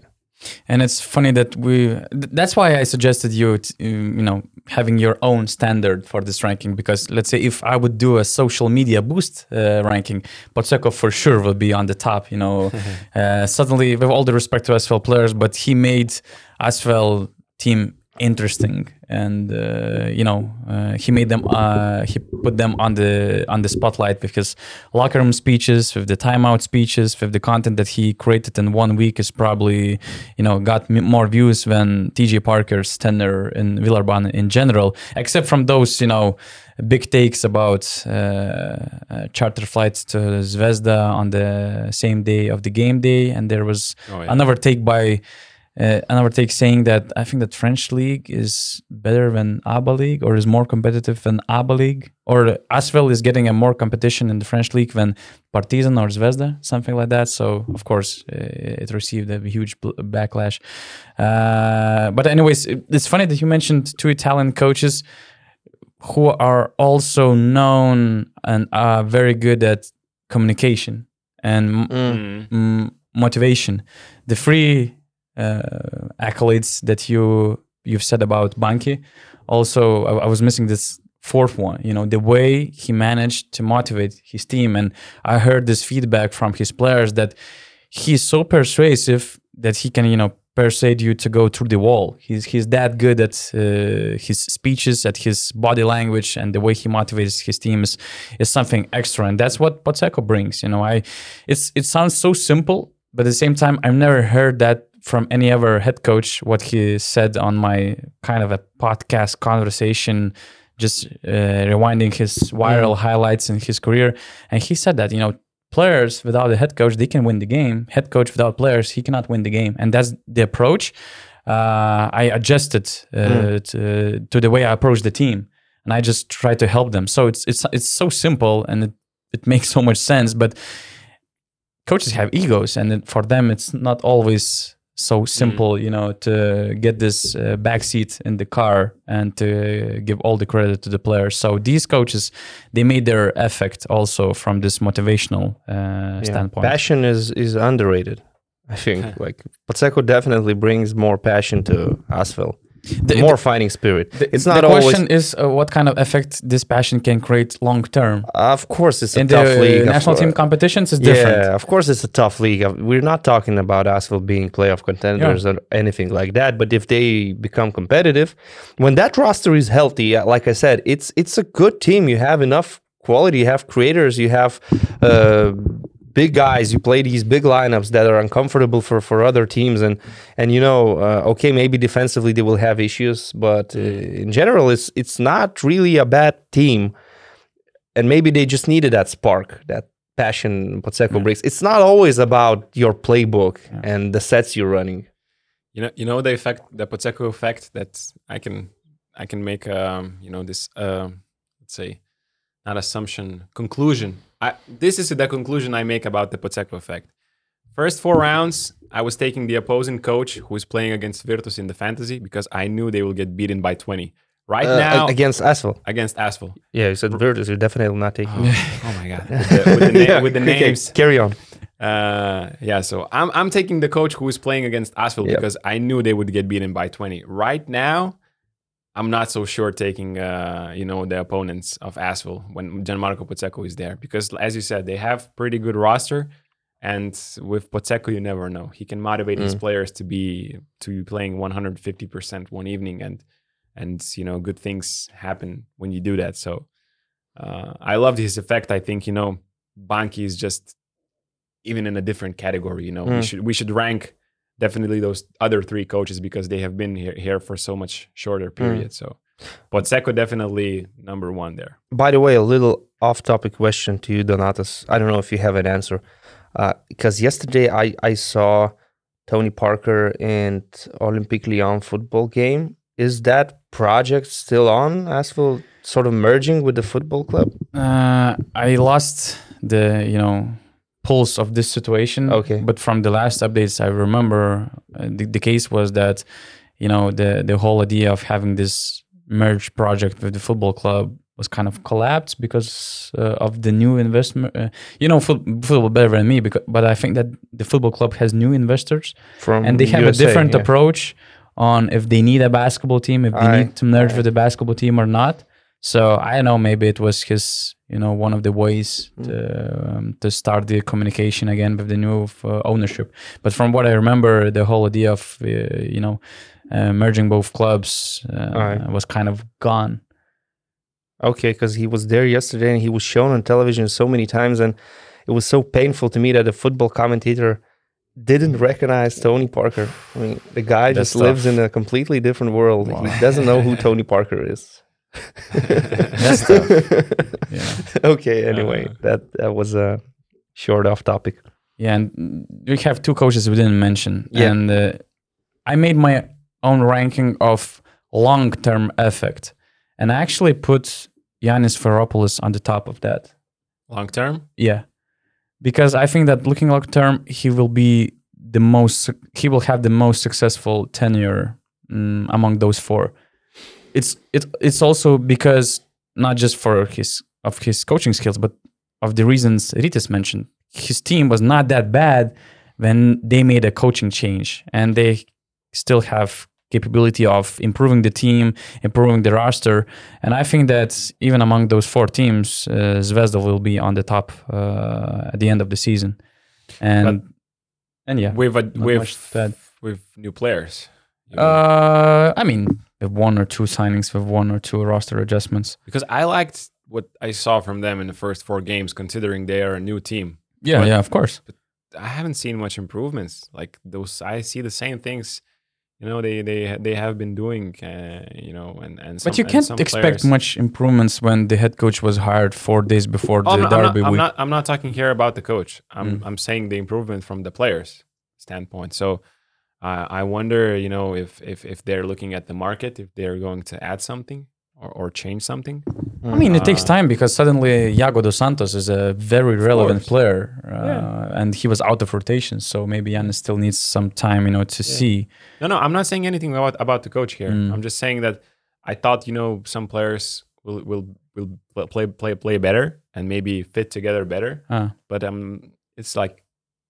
And it's funny that we. th- That's why I suggested you, t- you know, having your own standard for this ranking. Because let's say if I would do a social media boost uh, ranking, Pozzecco for sure will be on the top. You know, uh, suddenly with all the respect to Asvel players, but he made Asvel team interesting, and uh, you know, uh, he made them. Uh, he put them on the on the spotlight with his locker room speeches, with the timeout speeches, with the content that he created in one week is probably, you know, got m- more views than TJ Parker's tenure in Villeurbanne in general. Except from those, you know, big takes about uh, uh, charter flights to Zvezda on the same day of the game day, and there was Oh, yeah. another take by. Uh, another take saying that I think that French league is better than ABA league or is more competitive than ABA league or Asvel is getting a more competition in the French league than Partizan or Zvezda, something like that. So of course uh, it received a huge bl- backlash. Uh, but anyways, it- it's funny that you mentioned two Italian coaches who are also known and are very good at communication and Mm. mm, motivation. The three accolades that you you've said about Banchi. Also, I, I was missing this fourth one. You know, the way he managed to motivate his team, and I heard this feedback from his players that he's so persuasive that he can, you know, persuade you to go through the wall. He's he's that good at uh, his speeches, at his body language, and the way he motivates his team is, is something extra, and that's what Pozzecco brings. You know, I it's it sounds so simple, but at the same time, I've never heard that from any other head coach. What he said on my kind of a podcast conversation. Just uh, rewinding his viral highlights in his career, and he said that you know players without a head coach they can win the game. Head coach without players he cannot win the game. And that's the approach uh, i adjusted uh, to, to the way i approach the team. And i just try to help them. So it's it's it's so simple and it, it makes so much sense. But coaches have egos and it, for them it's not always so simple you know to get this uh, back seat in the car and to give all the credit to the players so these coaches they made their effect also from this motivational uh, Yeah. standpoint Passion is is underrated. I think like Pozzecco definitely brings more passion to Asvel. The- more fighting spirit. it's the not always. question is uh, what kind of effect this passion can create long term Of course, it's a in tough the league. National team competitions is different Yeah, of course it's a tough league. We're not talking about Asvel being playoff contenders or anything like that. But if they become competitive, when that roster is healthy, uh, like I said, it's it's a good team. You have enough quality. You have creators. You have uh, big guys. You play these big lineups that are uncomfortable for for other teams. And and you know, uh, okay, maybe defensively they will have issues, but uh, in general, it's it's not really a bad team and maybe they just needed that spark, that passion Pozzecco brings. It's not always about your playbook and the sets you're running. You know, you know the effect, the Pozzecco effect that I can, I can make. Um, you know this, um, let's say, not assumption, conclusion. I, this is the conclusion I make about the Pozzecco effect. First four rounds, I was taking the opposing coach who is playing against Virtus in the fantasy because I knew they will get beaten by 20. Right Uh, now, against Asvel. against Asvel. Yeah, you said Virtus. You're definitely not taking. Oh my god! With the, with the, na- Yeah, with the names. Carry on. Uh, yeah, so I'm I'm taking the coach who is playing against Asvel Yep. because I knew they would get beaten by 20. Right now, I'm not so sure taking uh, you know the opponents of Asvel when Gianmarco Pozzecco is there because as you said, they have pretty good roster. And with Pozzecco, you never know. He can motivate his players to be to be playing 150% one evening, and and you know good things happen when you do that. So uh, I loved his effect. I think you know Banchi is just even in a different category. You know, we Mm. should we should rank definitely those other three coaches because they have been here, here for so much shorter period. So, but Pozzecco definitely number one there. By the way, a little off-topic question to you, Donatas. I don't know if you have an answer, uh, because yesterday I I saw Tony Parker and Olympic Lyon football game. Is that project still on? Asvel sort of merging with the football club? Uh, I lost the you know pulse of this situation. Okay. But from the last updates, I remember uh, the, the case was that you know the the whole idea of having this merge project with the football club was kind of collapsed because uh, of the new investment. Uh, you know, foot, football better than me, because, but I think that the football club has new investors From and they have USA, a different yeah. approach on if they need a basketball team, if they Aye, need to merge with the basketball team or not. So I know. Maybe it was his, you know, one of the ways Mm. to um, to start the communication again with the new uh, ownership. But from what I remember, the whole idea of uh, you know uh, merging both clubs uh, Aye. was kind of gone. Okay, because he was there yesterday and he was shown on television so many times, and it was so painful to me that a football commentator didn't recognize Tony Parker. I mean, the guy That's just lives in a completely different world. He doesn't know who Tony Parker is. That's tough. Yeah. okay, anyway, that that was a short off topic. Yeah, and we have two coaches we didn't mention. Yeah. And uh, I made my own ranking of long term effect. And I actually put Yanis Sfairopoulos on the top of that. Long term, Yeah. Because I think that looking long term, he will be the most, he will have the most successful tenure mm, among those four. It's it, it's also because not just for his of his coaching skills, but of the reasons Rytis mentioned. His team was not that bad when they made a coaching change, and they still have capability of improving the team, improving the roster, and I think that even among those four teams, uh, Zvezda will be on the top uh, at the end of the season, and and yeah, with a, with with new players. uh, I mean, with one or two signings, with one or two roster adjustments. because I liked what I saw from them in the first four games, considering they are a new team. Yeah, But- yeah, of course. I haven't seen much improvements. Like those, I see the same things. You know, they they they have been doing. Uh, you know, and and some, But you can't expect players- much improvements when the head coach was hired four days before Oh, I'm, the I'm, derby not, I'm week. not. I'm not talking here about the coach. I'm Mm. I'm saying the improvement from the players standpoint. So. Uh, I wonder, you know, if, if if they're looking at the market, if they're going to add something or, or change something. I mean, it takes Uh, time because suddenly Iago dos Santos is a very relevant course. player, uh, Yeah. and he was out of rotation. So maybe Giannis still needs some time, you know, to see. No, no, I'm not saying anything about about the coach here. Mm. I'm just saying that I thought you know some players will will will play play play better and maybe fit together better. Uh, But um, it's like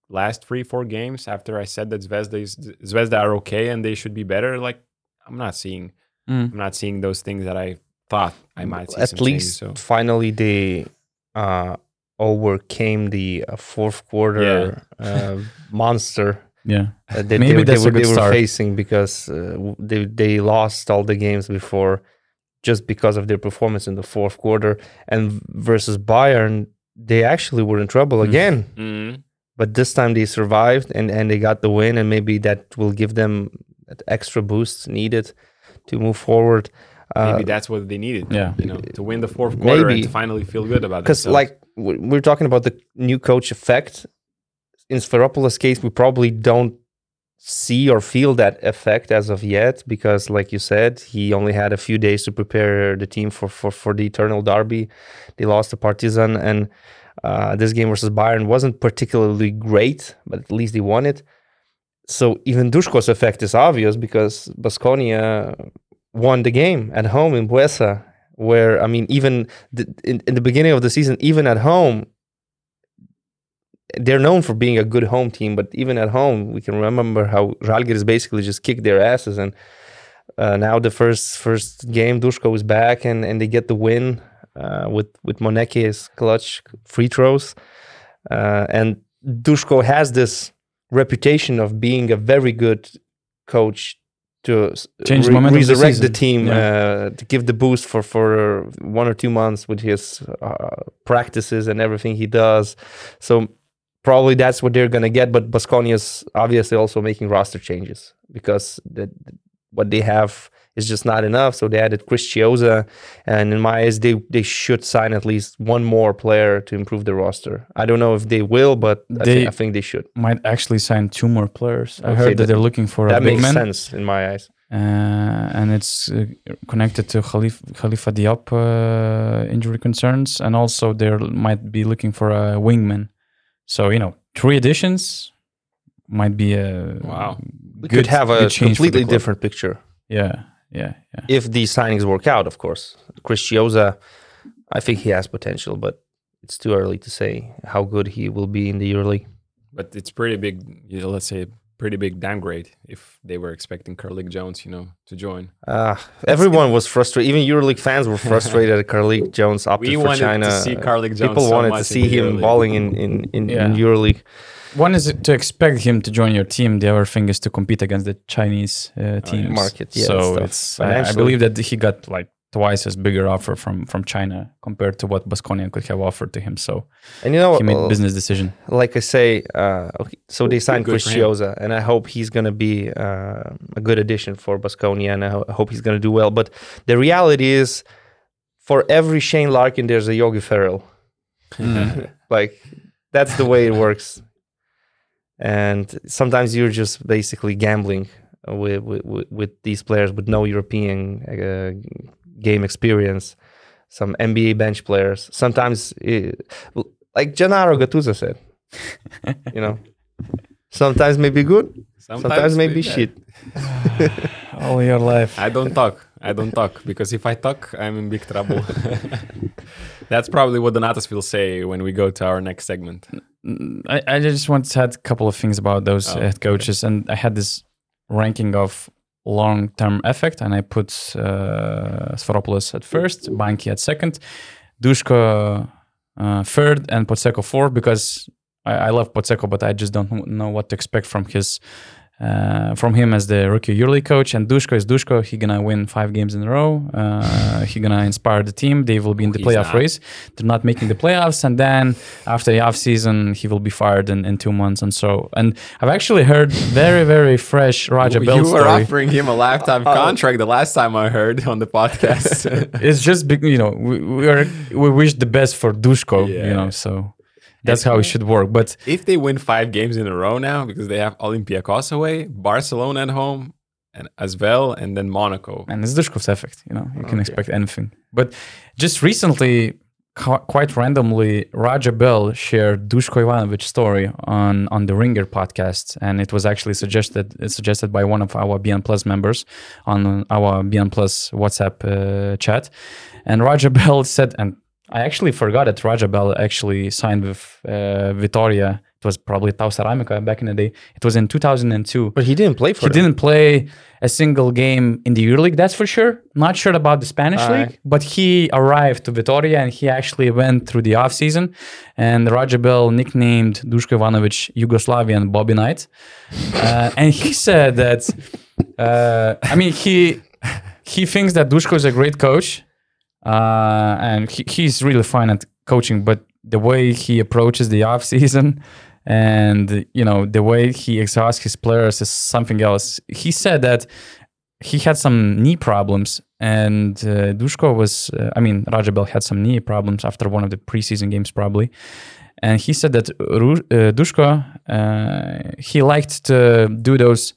last three four games after I said that Zvezda is Zvezda are okay and they should be better. Like I'm not seeing mm. I'm not seeing those things that I thought I might see. At some changes, least so. finally they uh, overcame the uh, fourth quarter uh, monster Yeah, uh, that Maybe they, that's they, a were, good they were start. facing because uh, they they lost all the games before just because of their performance in the fourth quarter and versus Bayern they actually were in trouble Mm. again Mhm. But this time they survived and and they got the win and maybe that will give them that extra boost needed to move forward uh, Maybe that's what they needed. Yeah. you know, to win the fourth quarter Maybe. and to finally feel good about it. because like we're talking about the new coach effect in Sfairopoulos' case we probably don't see or feel that effect as of yet because like you said he only had a few days to prepare the team for for, for the eternal derby they lost to partizan and uh, this game versus bayern wasn't particularly great but at least they won it so even dusko's effect is obvious because baskonia won the game at home in buesa where i mean even the, in, in the beginning of the season even at home they're known for being a good home team, but even at home, we can remember how Žalgiris basically just kicked their asses. And uh, now the first first game, Dusko is back, and, and they get the win uh, with with Moneke's clutch free throws. Uh, and Dusko has this reputation of being a very good coach to Change the of the resurrect the season. team, Yeah. uh, to give the boost for for one or two months with his uh, practices and everything he does. So probably that's what they're gonna get. But Baskonia's obviously also making roster changes because the, what they have is just not enough. So they added Chris Chiozza, and in my eyes, they they should sign at least one more player to improve the roster. I don't know if they will, but I, They- I think they should. might actually sign two more players. I Okay, heard that, that- they're looking for a That big makes man, sense in my eyes. uh, and it's uh, connected to Khalif, Khalifa Diop uh, injury concerns, and also they might be looking for a wingman. So you know, three additions might be a Wow. We could have a good change for the completely different picture Yeah, yeah, yeah. if these signings work out. Of course, Chris I think he has potential, but it's too early to say how good he will be in the EuroLeague. But it's pretty big. You know, let's say pretty big downgrade if they were expecting Carlik Jones, you know, to join. Uh, everyone was frustrated. Even EuroLeague fans were frustrated at Carlik Jones opted We for wanted to China. see Carlik Jones People so wanted to much in see him balling in in in, Yeah. in EuroLeague. One is to expect him to join your team. The other thing is to compete against the Chinese uh, teams. Market, yeah, so it's. I, I believe that he got like twice as bigger offer from from China compared to what Baskonia could have offered to him. So And you know, he made uh, business decision. like I say, uh, okay, so they signed Good Chris for him. Chiozza, and I hope he's going to be uh, a good addition for Baskonia, and I, ho- I hope he's going to do well. But the reality is, for every Shane Larkin, there's a Yogi Ferrell. like that's the way it works. And sometimes you're just basically gambling with with, with- with these players with no European uh, game experience. Some NBA bench players. Sometimes, it, like Gennaro Gattuso said, you know, sometimes maybe good, sometimes, may be bad. shit. All your life. I don't talk. I don't talk because if I talk, I'm in big trouble. That's probably what Donatas will say when we go to our next segment. I, I just want to add a couple of things about those Oh, head coaches, and I had this ranking of long-term effect, and I put uh, Sfairopoulos at first, Banchi at second, Dusko uh, third, and Pozzecco fourth because I, I love Pozzecco, but I just don't know what to expect from his. Uh, from him as the rookie yearly coach, and Dusko is Dusko. He gonna win five games in a row. Uh, he gonna inspire the team. They will be in the He's playoff not. race. They're not making the playoffs, and then after the off season, he will be fired in, in two months. And so, and I've actually heard very very fresh Raja Bell you were story. offering him a lifetime contract the last time I heard on the podcast. It's just big, you know, we, we are we wish the best for Dusko, Yeah. you know. So that's how it should work. But if they win five games in a row now, because they have Olympiacos away, Barcelona at home, and Asvel, and then Monaco. and it's Dushkov's effect, you know, you can expect anything. But just recently, qu- quite randomly, Raja Bell shared Dusko Ivanovic story on on the Ringer podcast, and it was actually suggested suggested by one of our BN Plus members on our BN Plus WhatsApp uh, chat, and Raja Bell said, and I actually forgot that Raja Bell actually signed with uh, Vitoria. It was probably Tau Ceramica back in the day. It was in 2002 But he didn't play for he them. didn't play a single game in the EuroLeague, that's for sure. Not sure about the Spanish Aye. league, but he arrived to Vitoria and he actually went through the offseason. And Raja Bell nicknamed Duško Ivanovic Yugoslavian Bobby Knight. Uh, and he said that, uh, I mean, he he thinks that Duško is a great coach uh, and he, he's really fine at coaching, but the way he approaches the off season and you know the way he exhausts his players is something else. He said that he had some knee problems, and uh, Dusko was, uh, I mean, Raja Bell had some knee problems after one of the preseason games, probably. And he said that Ru- uh, Dusko, uh, he liked to do those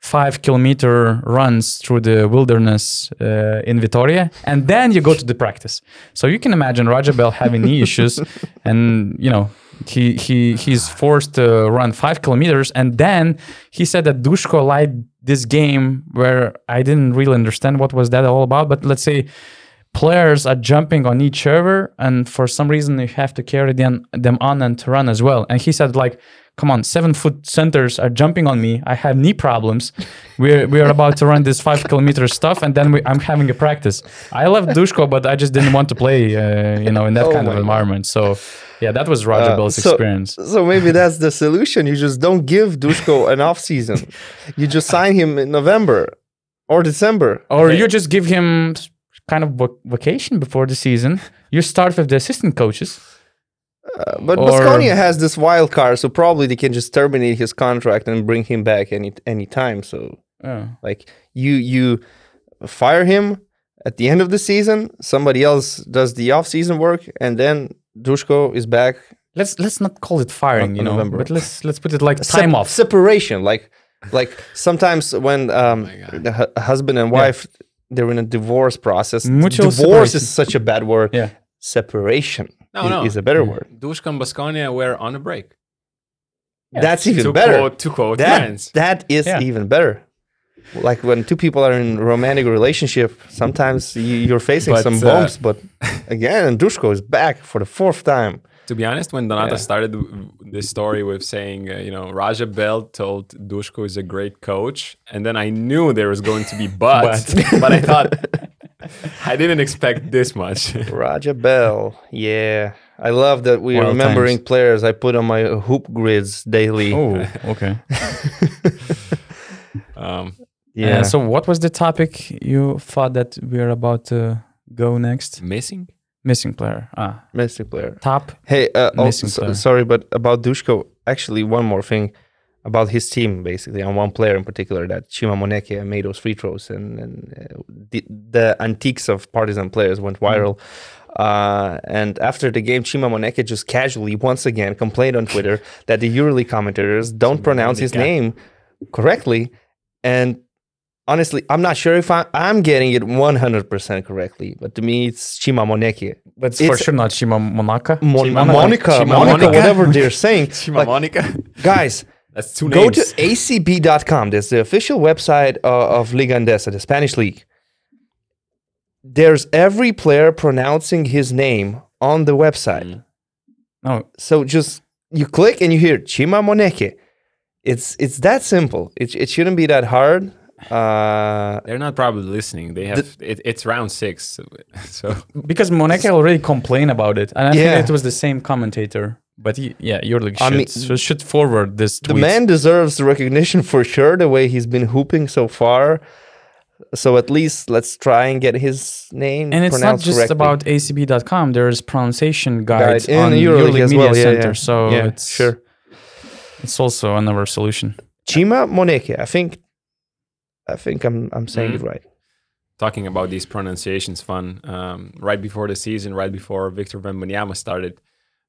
five kilometer runs through the wilderness uh, in Vitoria, and then you go to the practice. So you can imagine Raja Bell having knee issues, and you know he he he's forced to run five kilometers, and then he said that Dusko liked this game where I didn't really understand what was that all about, but let's say players are jumping on each other and for some reason you have to carry them, them on and to run as well and he said like come on seven foot centers are jumping on me i have knee problems we're we're about to run this five kilometer stuff and then we, i'm having a practice i love dusko but i just didn't want to play uh, you know in that Oh kind of my God. environment so yeah that was roger Uh, bell's so- experience So maybe that's the solution. You just don't give Dusko an off season. You just sign him in November or December. or you just give him kind of vacation before the season you start with the assistant coaches Uh, but Or- Baskonia has this wild card, so probably they can just terminate his contract and bring him back any any time. So Oh. like you you fire him at the end of the season, somebody else does the off season work, and then Dusko is back. let's let's not call it firing Not you know November. but let's let's put it like Sep- time off separation, like like sometimes when um, God. the hu- husband and wife they're in a divorce process. Mutual divorce is such a bad word. Yeah. Separation No, is, no. is a better word. Dusko and Baskonia were on a break. That's even to better. Quote, to quote That, friends. that is Yeah. even better. like when two people are in romantic relationship, sometimes you, you're facing But, some uh, bumps. But again, Dusko is back for the fourth time. To be honest, when Donata Yeah. started this story with saying, uh, you know, Raja Bell told Dusko is a great coach, and then I knew there was going to be but, but I thought I didn't expect this much. Raja Bell, yeah. I love that we are Wild remembering times. players I put on my hoop grids daily. Oh, okay. um, yeah. Uh, so, what was the topic you thought that we are about to go next? missing? Missing player. Ah, missing player. top. Hey, uh, oh, Missing so- player. sorry, but about Dusko, actually, one more thing about his team, basically, and one player in particular, that Chima Moneke made those free throws, and, and uh, the, the antiques of Partizan players went viral. Uh, and after the game, Chima Moneke just casually, once again, complained on Twitter that the EuroLeague commentators don't pronounce his name correctly. And honestly, I'm not sure if I, I'm getting it 100% correctly, but to me, it's Chima Moneke. But it's for sure not Shima Monaka. Mon- Chima- Monica, Chima Monica, Monica. whatever they're saying. Chima Like, Monica? guys, That's two go names. to acb.com. That's the official website uh, of Liga Endesa, the Spanish league. There's every player pronouncing his name on the website. Mm. No, So just you click and you hear Chima Moneke. It's it's that simple. It, it shouldn't be that hard. Uh, They're not probably listening. They have it, it's round six, so, so because Moneke already complained about it, and I Yeah. think it was the same commentator. But he, yeah, you're like I should, mean, so should forward this Tweet. the man deserves recognition for sure. The way he's been hooping so far. So at least let's try and get his name and it's not pronounced just correctly. about acb.com. There's pronunciation guides in on EuroLeague EuroLeague as Media well, yeah, Center. yeah. So yeah, it's sure. it's also another solution. Chima Moneke. I think, I think I'm I'm saying Mhm. it right. talking about these pronunciations fun. Um, right before the season, right before Victor Wembanyama started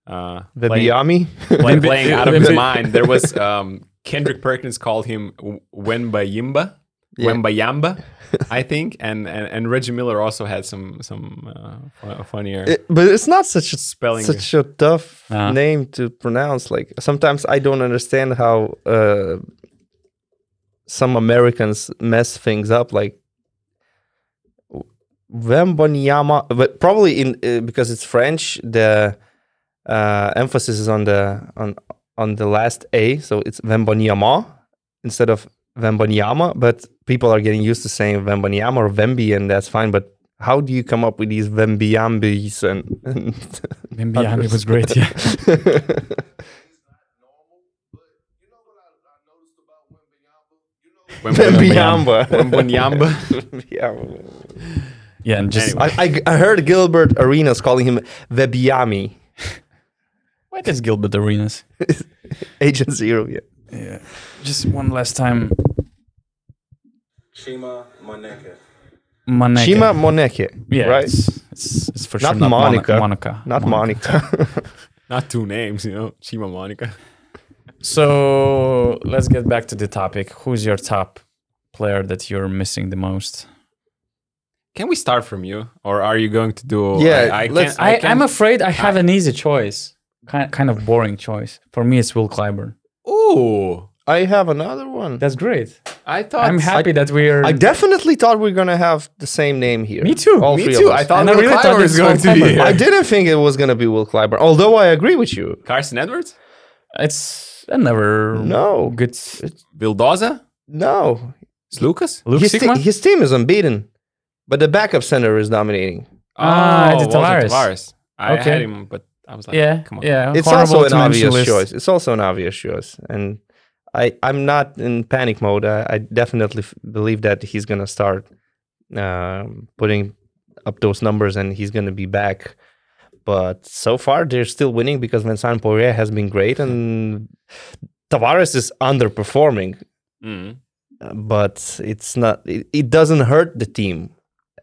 uh, The playing, Biami. playing out of his mind, there was um, Kendrick Perkins called him W- Wembayimba, Yeah. Wembayamba, I think, and, and and Reggie Miller also had some some uh, funnier It- but it's not such a spelling. such a tough Ah. name to pronounce. Like sometimes I don't understand how uh, some Americans mess things up. Like Wembanyama, but probably in uh, because it's French, the uh, emphasis is on the on on the last A, so it's Wembanyama instead of Wembanyama. But people are getting used to saying Wembanyama or Vembi, and that's fine. But how do you come up with these Wembyambis and, and Wembyama was great. Yeah. Wembanyama. Wembanyamba. Wembanyama. Yeah, and just Anyway. I, I I heard Gilbert Arenas calling him Webiami, what is Gilbert Arenas? Agent Zero. Yeah. Yeah, just one last time. Chima Moneke. Moneke. Shima Moneke. yeah, right. It's, it's, it's for Not sure not Monica. Monica. Not Monica. Not two names, you know, Chima Monica. So let's get back to the topic. Who's your top player that you're missing the most? Can we start from you, or are you going to do? Yeah, I, I can't. I, I, can't, I'm afraid I have an easy choice. Kind, kind of boring choice. For me, it's Will Clyburn. Oh, I have another one. That's great. I thought. I'm happy that we're. I definitely thought we are gonna have the same name here. Me too. All Me three too. Of us. I thought And I really Clyburn this was going to be here. I didn't think it was gonna be Will Clyburn, although I agree with you. Carson Edwards, it's I never. No. good. Vildoza, No, It's Lucas. Luke his, te- his team is unbeaten, but the backup center is dominating. Ah, the Walter Tavares. Tavares. I Okay. had him, but I was like, yeah, come on. yeah. It's also an obvious list. choice. It's also an obvious choice, and I I'm not in panic mode. I, I definitely f- believe that he's gonna start um, putting up those numbers, and he's gonna be back. But so far, they're still winning because Vincent Poirier has been great, and Tavares is underperforming. Mm. uh, But it's not. It, it doesn't hurt the team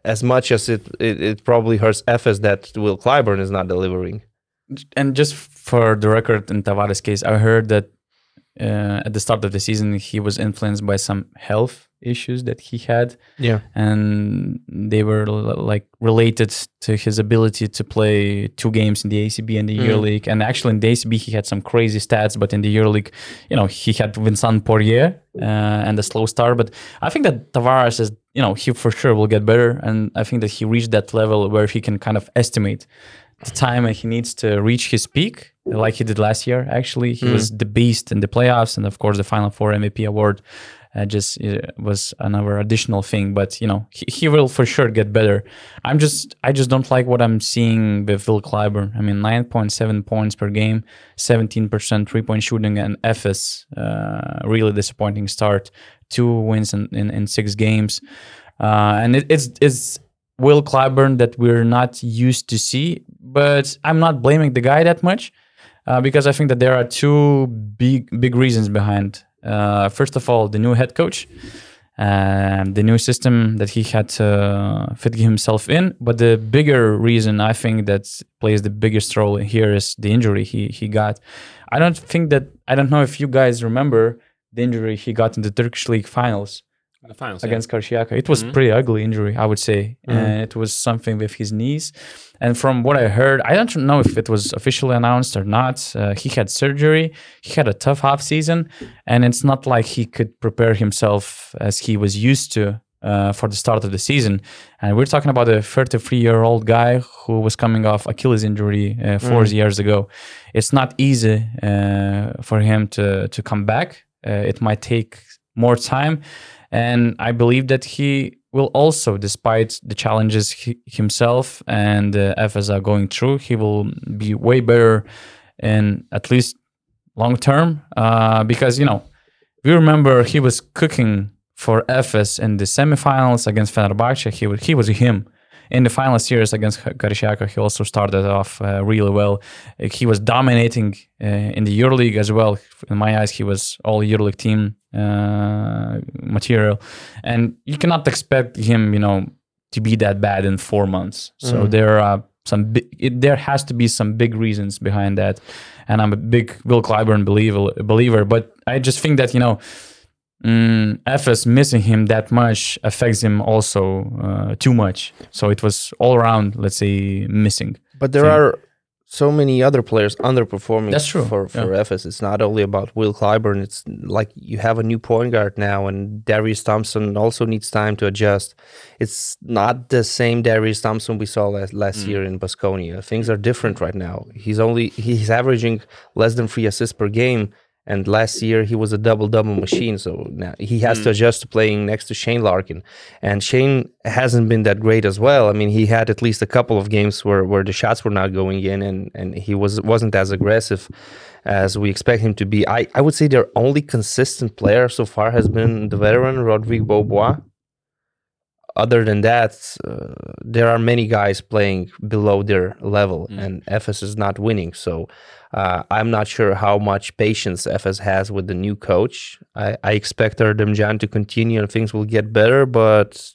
as much as it, it it probably hurts Efes that Will Clyburn is not delivering. And just for the record, in Tavares' case, I heard that uh, at the start of the season he was influenced by some health issues that he had Yeah. and they were l- like related to his ability to play two games in the ACB and the EuroLeague. And actually, in the ACB, he had some crazy stats, but in the EuroLeague, you know, he had Vincent Poirier uh, and a slow start. But I think that Tavares is, you know, he for sure will get better, and I think that he reached that level where he can kind of estimate the time and he needs to reach his peak like he did last year actually. He was the beast in the playoffs and of course the final four mvp award uh, just uh, was another additional thing. But you know he, he will for sure get better. I'm just i just don't like what i'm seeing with Will Clyburn. i mean 9.7 points per game 17% three point shooting and Efes uh, really disappointing start. Two wins in, in, in six games. Uh, and it, it's it's Will Clyburn that we're not used to see, but I'm not blaming the guy that much uh, because I think that there are two big big reasons behind. Uh, first of all, the new head coach, um, the new system that he had to fit himself in. But the bigger reason I think that plays the biggest role here is the injury he he got. I don't think that I don't know if you guys remember the injury he got in the Turkish league finals The finals against Karşıyaka. It was pretty ugly injury, I would say, and it was something with his knees. And from what I heard, I don't know if it was officially announced or not. Uh, he had surgery. He had a tough off season, and it's not like he could prepare himself as he was used to uh, for the start of the season. And we're talking about a 33 year old guy who was coming off Achilles injury uh, four years ago. It's not easy uh, for him to to come back. Uh, it might take more time. And I believe that he will also, despite the challenges he, himself and uh, Efes are going through, he will be way better in at least long term. Uh, because, you know, we remember he was cooking for Efes in the semifinals against Fenerbahce. He, was- he was him. In the final series against Karşıyaka, he also started off uh, really well. He was dominating uh, in the EuroLeague as well. In my eyes, he was all EuroLeague team uh, material, and you cannot expect him, you know, to be that bad in four months. So there are some, big, it, there has to be some big reasons behind that, and I'm a big Will Clyburn believer. Believer, but I just think that you know mm, Efes missing him that much affects him also uh, too much. So it was all around, let's say, missing. But there thing. are so many other players underperforming That's true, for, for Efes. It's not only about Will Clyburn. It's like you have a new point guard now, and Darius Thompson also needs time to adjust. It's not the same Darius Thompson we saw last, last mm. year in Baskonia. Things are different right now. He's only he's averaging less than three assists per game. And last year he was a double double machine, so now he has to adjust to playing next to Shane Larkin. And Shane hasn't been that great as well. I mean, he had at least a couple of games where, where the shots were not going in, and, and he was wasn't as aggressive as we expect him to be. I, I would say their only consistent player so far has been the veteran Rodrigue Beaubois. Other than that, uh, there are many guys playing below their level, and Efes is not winning. So uh, I'm not sure how much patience Efes has with the new coach. I, I expect Erdem Can to continue and things will get better, but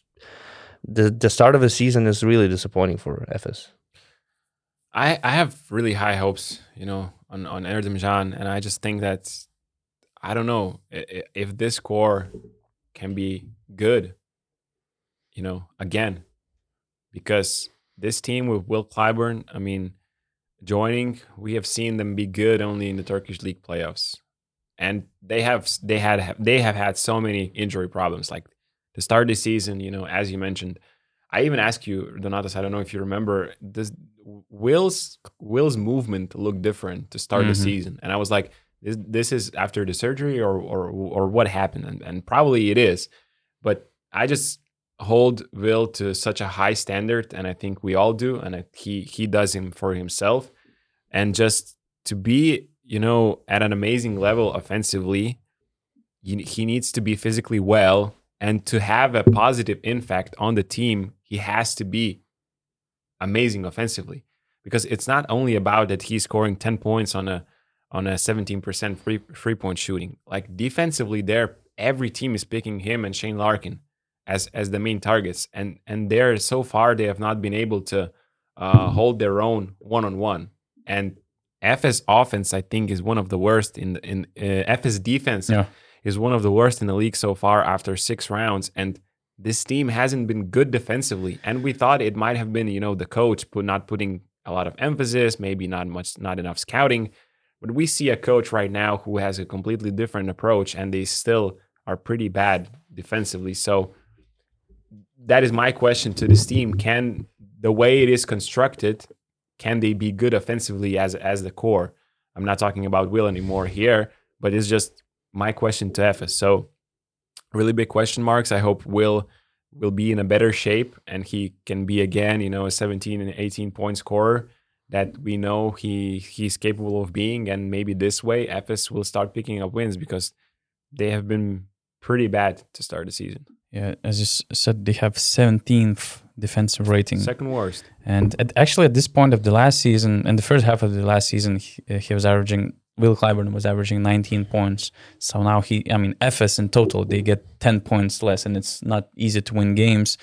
the the start of the season is really disappointing for Efes. I, I have really high hopes, you know, on on Erdem Can, and I just think that I don't know if this core can be good, you know, again, because this team with Will Clyburn, I mean, joining, we have seen them be good only in the Turkish league playoffs, and they have they had they have had so many injury problems. Like to start this season, you know, as you mentioned, I even asked you, Donatas. I don't know if you remember. Does Will's Will's movement look different to start the Mhm. season? And I was like, this, this is after the surgery or or or what happened? And, and probably it is, but I just hold Will to such a high standard, and I think we all do, and I, he he does him for himself, and just to be you know at an amazing level offensively, he needs to be physically well. And to have a positive impact on the team he has to be amazing offensively. Because it's not only about that he's scoring 10 points on a on a 17% free free point shooting. Like defensively there every team is picking him and Shane Larkin as as the main targets. And and there so far they have not been able to uh, hold their own one on one and Efes offense I think is one of the worst in in uh, Efes defense Yeah. is one of the worst in the league so far after six rounds. And this team hasn't been good defensively. And we thought it might have been, you know, the coach put not putting a lot of emphasis, maybe not much, not enough scouting. But we see a coach right now who has a completely different approach, and they still are pretty bad defensively. So that is my question to this team: Can the way it is constructed, can they be good offensively as as the core? I'm not talking about Will anymore here, but it's just my question to Efes. So really big question marks. I hope Will will be in a better shape and he can be again, you know, a 17 and 18 point scorer that we know he he's capable of being. And maybe this way, Efes will start picking up wins because they have been pretty bad to start the season. Yeah, as you said, they have 17th defensive rating. Second worst. And at, actually, at this point of the last season, in the first half of the last season, he, uh, he was averaging. Will Clyburn was averaging 19 points. So now he, I mean, Efes in total, they get 10 points less, and it's not easy to win games.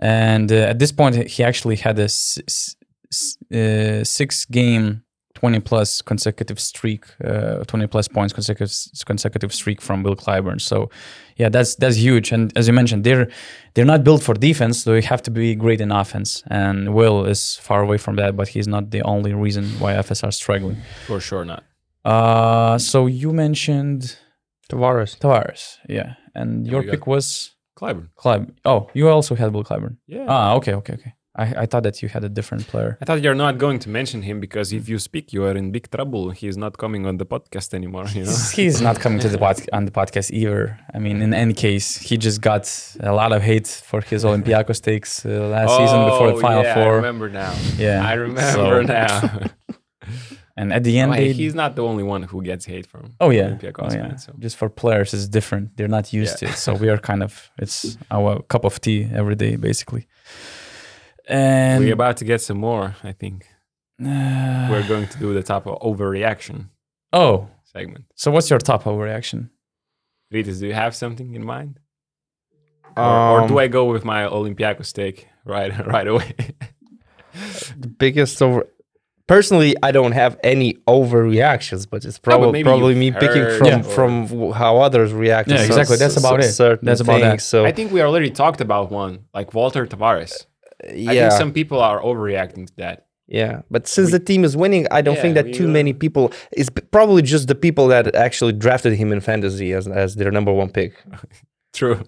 And uh, at this point, he actually had a s- s- uh, six game 20 plus consecutive streak, uh, 20 plus points consecutive consecutive streak from Will Clyburn. So, yeah, that's that's huge. And as you mentioned, they're they're not built for defense, so you have to be great in offense. And Will is far away from that, but he's not the only reason why Efes are struggling. For sure not. Uh, so you mentioned Tavares. Tavares, yeah, and There your pick was Clyburn. Clyburn. Oh, you also had Will Clyburn. Yeah. Ah, okay, okay, okay. I, I thought that you had a different player. I thought you're not going to mention him because if you speak, you are in big trouble. He's not coming on the podcast anymore. You know. He's not coming to the pod, on the podcast either. I mean, in any case, he just got a lot of hate for his Olympiacos takes uh, last season before the Oh, Final yeah, I Four. remember now. Yeah, I remember so- now. And at the end, Hey, he's not the only one who gets hate from oh yeah, Olympiacos oh, yeah. fans. So. Just for players, it's different. They're not used Yeah. to it, so we are kind of it's our cup of tea every day, basically. And We're about to get some more, I think. uh, We're going to do the top overreaction oh, segment. so what's your top overreaction? Rytis, do you have something in mind? Or, or Um, do I go with my Olympiacos take right right away? the biggest over? Personally, I don't have any overreactions, but it's No, but probably probably me picking from Yeah. from how others react. Yeah, cer- exactly. That's cer- about it. That's about that. So I think we already talked about one, like Walter Tavares. I yeah, think some people are overreacting to that. yeah. But since the team is winning, I don't think that we, too uh, many people. It's probably just the people that actually drafted him in fantasy as as their number one pick. True.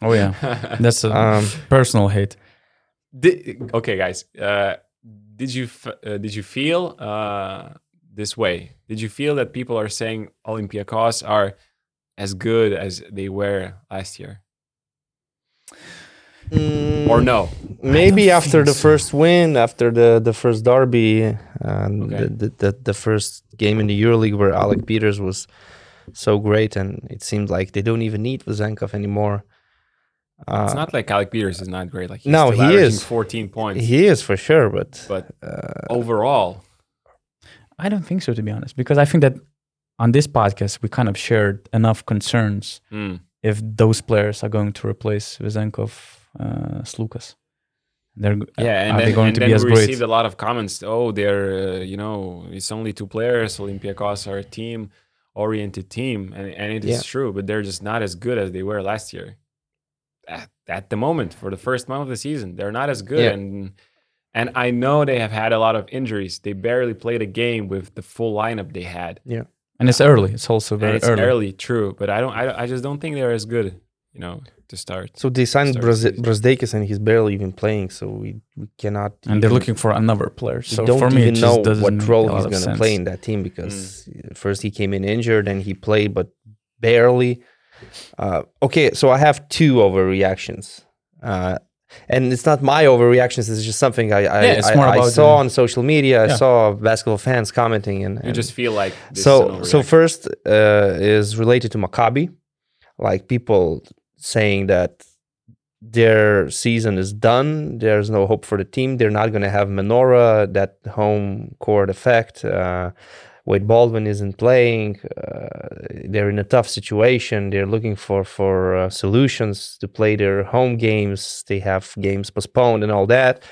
Oh yeah, that's a Um, personal hate. Did, okay, guys. Uh, did you f- uh, did you feel uh, this way? Did you feel that people are saying Olympiacos are as good as they were last year, or mm, no? Maybe after the so. first win, after the the first derby, and Okay. the, the, the the first game in the EuroLeague where Alec Peters was so great, and it seemed like they don't even need Vezenkov anymore. Uh, It's not like Alec Peters is not great. Like he's No, still he averaging is. 14 points, he is for sure, but but uh, overall, I don't think so, to be honest, because I think that on this podcast we kind of shared enough concerns mm, if those players are going to replace Vezenkov, uh, Sloukas. They're yeah, and are then, they going and to then be as we great? received a lot of comments. Oh, they're uh, you know it's only two players. Olympiacos are a team oriented team, and, and it is Yeah. true, but they're just not as good as they were last year. At, at the moment, for the first month of the season, they're not as good, Yeah. and and I know they have had a lot of injuries. They barely played a game with the full lineup they had. Yeah, and it's early. It's also And very it's early. early. true, but I don't. I, I just don't think they're as good. You know, to start. so they signed Start Braz- Brazdeikis and he's barely even playing, so we, we cannot. And they're looking for another player. So don't for me, even it know just doesn't what role he's going to play in that team because Mm. first he came in injured and he played, but barely. Uh, okay, so I have two overreactions. Uh, and it's not my overreactions. It's just something I I, Yeah, it's I, more I about saw the- on social media. I saw basketball fans commenting, and, You just feel like this is so an so first uh, is related to Maccabi, like people saying that their season is done. There's no hope for the team. They're not going to have Menora, that home court effect. Uh, Wade Baldwin isn't playing. Uh, they're in a tough situation. They're looking for for uh, solutions to play their home games. They have games postponed and all that.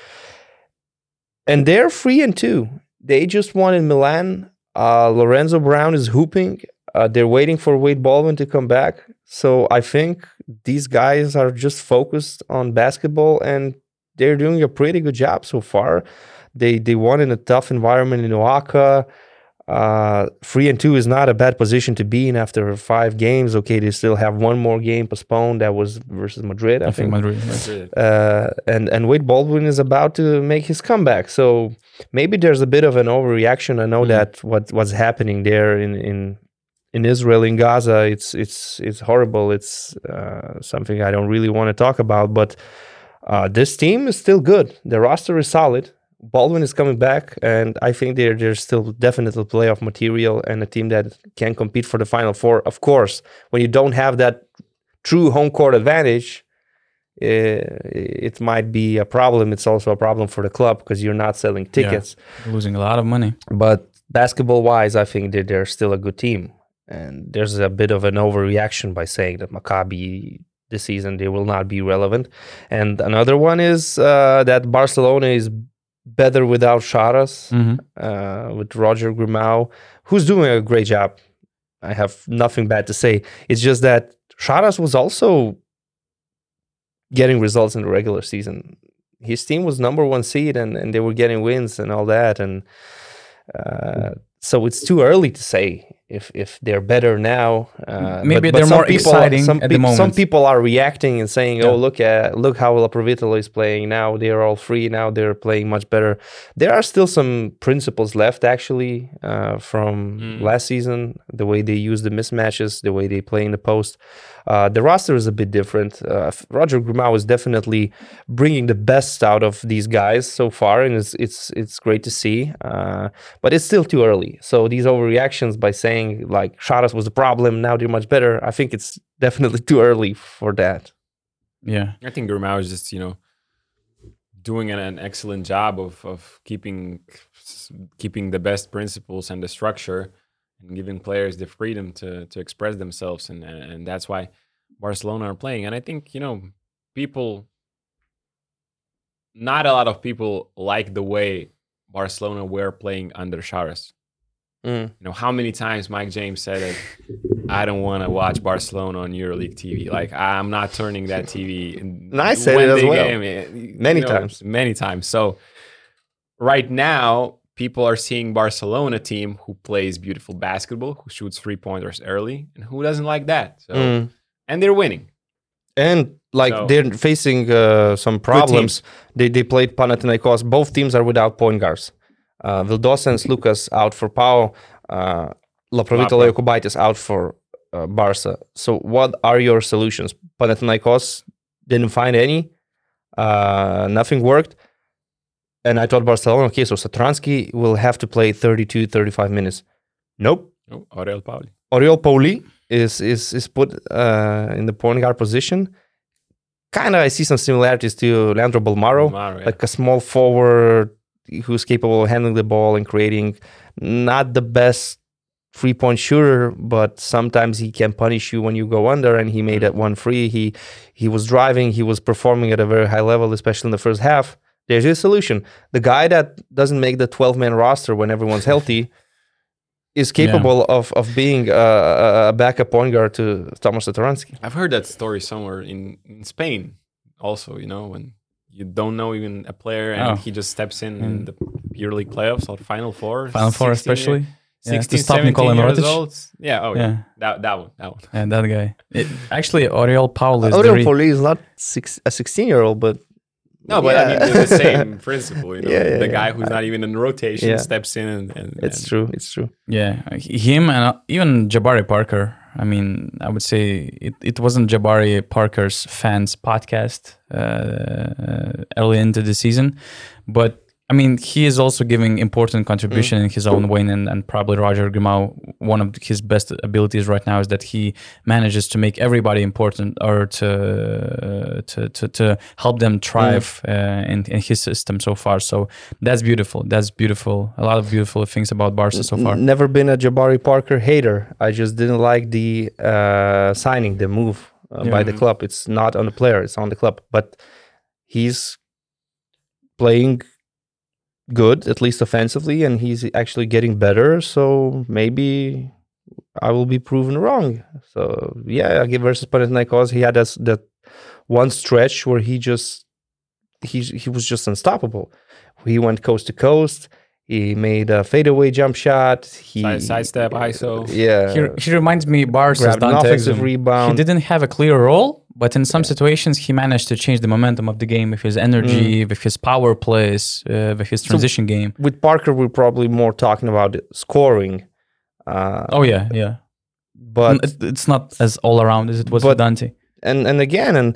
And they're three and two. They just won in Milan. Uh, Lorenzo Brown is hooping. Uh, they're waiting for Wade Baldwin to come back. So I think these guys are just focused on basketball and they're doing a pretty good job so far. They they won in a tough environment in Oaxaca. Uh, three and two is not a bad position to be in after five games. Okay, they still have one more game postponed. That was versus Madrid, I, I think Madrid. Madrid. Uh, and and Wade Baldwin is about to make his comeback. So maybe there's a bit of an overreaction. I know Mm. that what what's happening there in in in Israel in Gaza, it's it's it's horrible. It's uh, something I don't really want to talk about. But uh, this team is still good. The roster is solid. Baldwin is coming back, and I think they're they're still definitely playoff material and a team that can compete for the final four. Of course, when you don't have that true home court advantage, uh, it might be a problem. It's also a problem for the club because you're not selling tickets. Losing a lot of money. But basketball wise, I think that they're still a good team. And there's a bit of an overreaction by saying that Maccabi this season they will not be relevant. And another one is uh, that Barcelona is better without Saras, hmm uh, with Roger Grimau, who's doing a great job. I have nothing bad to say. It's just that Saras was also getting results in the regular season. His team was number one seed, and, and they were getting wins and all that. And uh, so it's too early to say if if they're better now. Uh, Maybe but- they're more people, exciting Some, at the peop- some people are reacting and saying, Yeah. "Oh, look at look how Laprovittola is playing now. They're all free now. They're playing much better." There are still some principles left, actually, uh, from Mm. last season. The way they use the mismatches, the way they play in the post. Uh, the roster is a bit different. Uh, Roger Grimau is definitely bringing the best out of these guys so far, and it's it's it's great to see. Uh, but it's still too early. So these overreactions by saying like Saras was the problem, now they're much better. I think it's definitely too early for that. Yeah. I think Grimau is just you know doing an, an excellent job of of keeping keeping the best principles and the structure and giving players the freedom to to express themselves and and, that's why Barcelona are playing and I think you know people not a lot of people like the way Barcelona were playing under Saras. Mm. You know how many times Mike James said it. I don't want to watch Barcelona on EuroLeague TV. Like I'm not turning that TV. And I said it as well. Many times. Many times. So right now, people are seeing Barcelona team who plays beautiful basketball, who shoots three pointers early, and who doesn't like that. So Mm. and they're winning. And like So- they're facing uh, some problems. They they played Panathinaikos. Both teams are without point guards. Uh, Vildoza and Sloukas out for PAO. Uh, Laprovittola Lapro. Jokubaitis out for uh, Barca. So what are your solutions? Panathinaikos didn't find any. Uh, nothing worked. And I thought Barcelona, okay, so Satoransky will have to play 32, 35 minutes. Nope. Oh, Aurel Pauli. Oriol Pauli is is is put uh, in the point guard position. Kind of, I see some similarities to Leandro Bolmaro, Maro, yeah. like a small forward who's capable of handling the ball and creating. Not the best three point shooter, but sometimes he can punish you when you go under. And he made that one free. He he was driving. He was performing at a very high level, especially in the first half. There's your solution. The guy that doesn't make the 12 man roster when everyone's healthy is capable of of being a, a- a backup point guard to Thomas Satoransky. I've heard that story somewhere in, in Spain also, you know, when you don't know even a player and Oh. he just steps in Mm. in the EuroLeague playoffs or Final Four. Final Four especially. year- Yeah, to stop 17 Nikola years Mirotic. old. Yeah, oh yeah. Yeah. That, that one, that one. And that guy. It, actually, Oriol Paul is the Oriol re- Pauli is not six, a 16 year old, but No, but I mean, it's the same principle, you know. Yeah, yeah, the yeah. guy who's not even in rotation Yeah. steps in and, and it's and- true. It's true. Yeah, him and uh, even Jabari Parker. I mean, I would say it, it wasn't Jabari Parker's fans podcast uh, early into the season, but I mean, he is also giving important contribution in his own way, and, and probably Roger Grimau, one of his best abilities right now is that he manages to make everybody important or to to to, to help them thrive uh, in, in his system so far. So that's beautiful. That's beautiful. A lot of beautiful things about Barca so far. Never been a Jabari Parker hater. I just didn't like the uh, signing, the move uh, by the club. It's not on the player, it's on the club. But he's playing good, at least offensively, and he's actually getting better. So maybe I will be proven wrong. So yeah, again versus Panathinaikos, he had us that one stretch where he just he he was just unstoppable. He went coast to coast. He made a fadeaway jump shot. He Side- sidestep, ISO. Yeah, He, he reminds me Bars grabbed an offensive rebound. He didn't have a clear role, but in some situations he managed to change the momentum of the game with his energy, with his power plays, uh, with his transition game. with Parker, we're probably more talking about scoring. Uh, Oh yeah, yeah. but It- it's not as all around as it was with but- Dante. and and again, and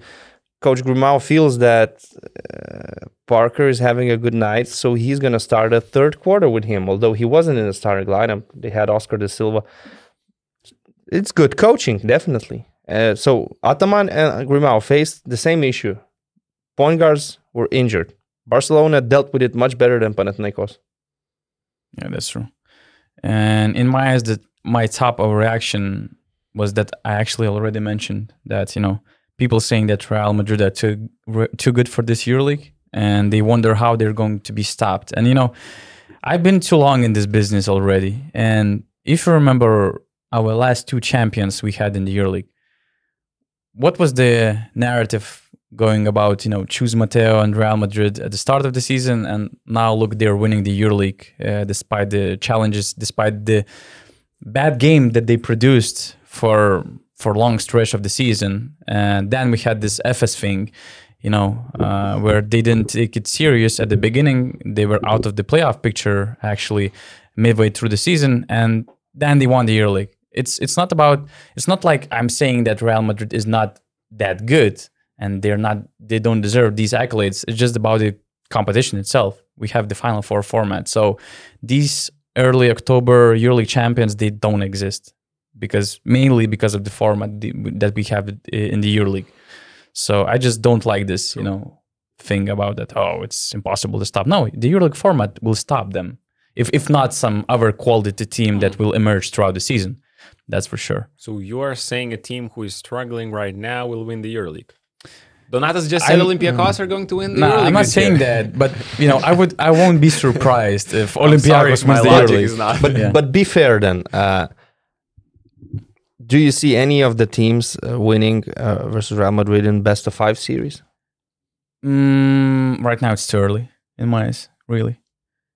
Coach Grimau feels that uh, Parker is having a good night, so he's going to start a third quarter with him. Although he wasn't in the starting lineup, they had Oscar da Silva. It's good coaching, definitely. Uh, so Ataman and Grimau faced the same issue. Point guards were injured. Barcelona dealt with it much better than Panathinaikos. Yeah, that's true. And in my eyes, my top overreaction was that I actually already mentioned that you know people saying that Real Madrid are too too good for this EuroLeague, and they wonder how they're going to be stopped. And you know, I've been too long in this business already, and if you remember our last two champions we had in the EuroLeague, what was the narrative going about? You know, Chus Mateo and Real Madrid at the start of the season, and now look, they're winning the EuroLeague uh, despite the challenges, despite the bad game that they produced for for long stretch of the season. And then we had this Efes thing, you know, uh, where they didn't take it serious at the beginning. They were out of the playoff picture actually midway through the season, and then they won the EuroLeague. It's it's not about it's not like I'm saying that Real Madrid is not that good and they're not they don't deserve these accolades. It's just about the competition itself. We have the Final Four format, so these early October yearly champions they don't exist because mainly because of the format that we have in the EuroLeague. So I just don't like this, you know, thing about that. Oh, it's impossible to stop. No, the EuroLeague format will stop them. If if not some other quality team that hmm. will emerge throughout the season, that's for sure. So you are saying a team who is struggling right now will win the EuroLeague? Donatas just said Olympiacos are going to win the No, EuroLeague. I'm not this year. saying that, but you know, I would, I won't be surprised if I'm sorry Olympiacos wins the EuroLeague. But Yeah. but be fair then. Uh, do you see any of the teams uh, winning uh, versus Real Madrid in best of five series? Mm, right now, it's too early in my eyes. Really,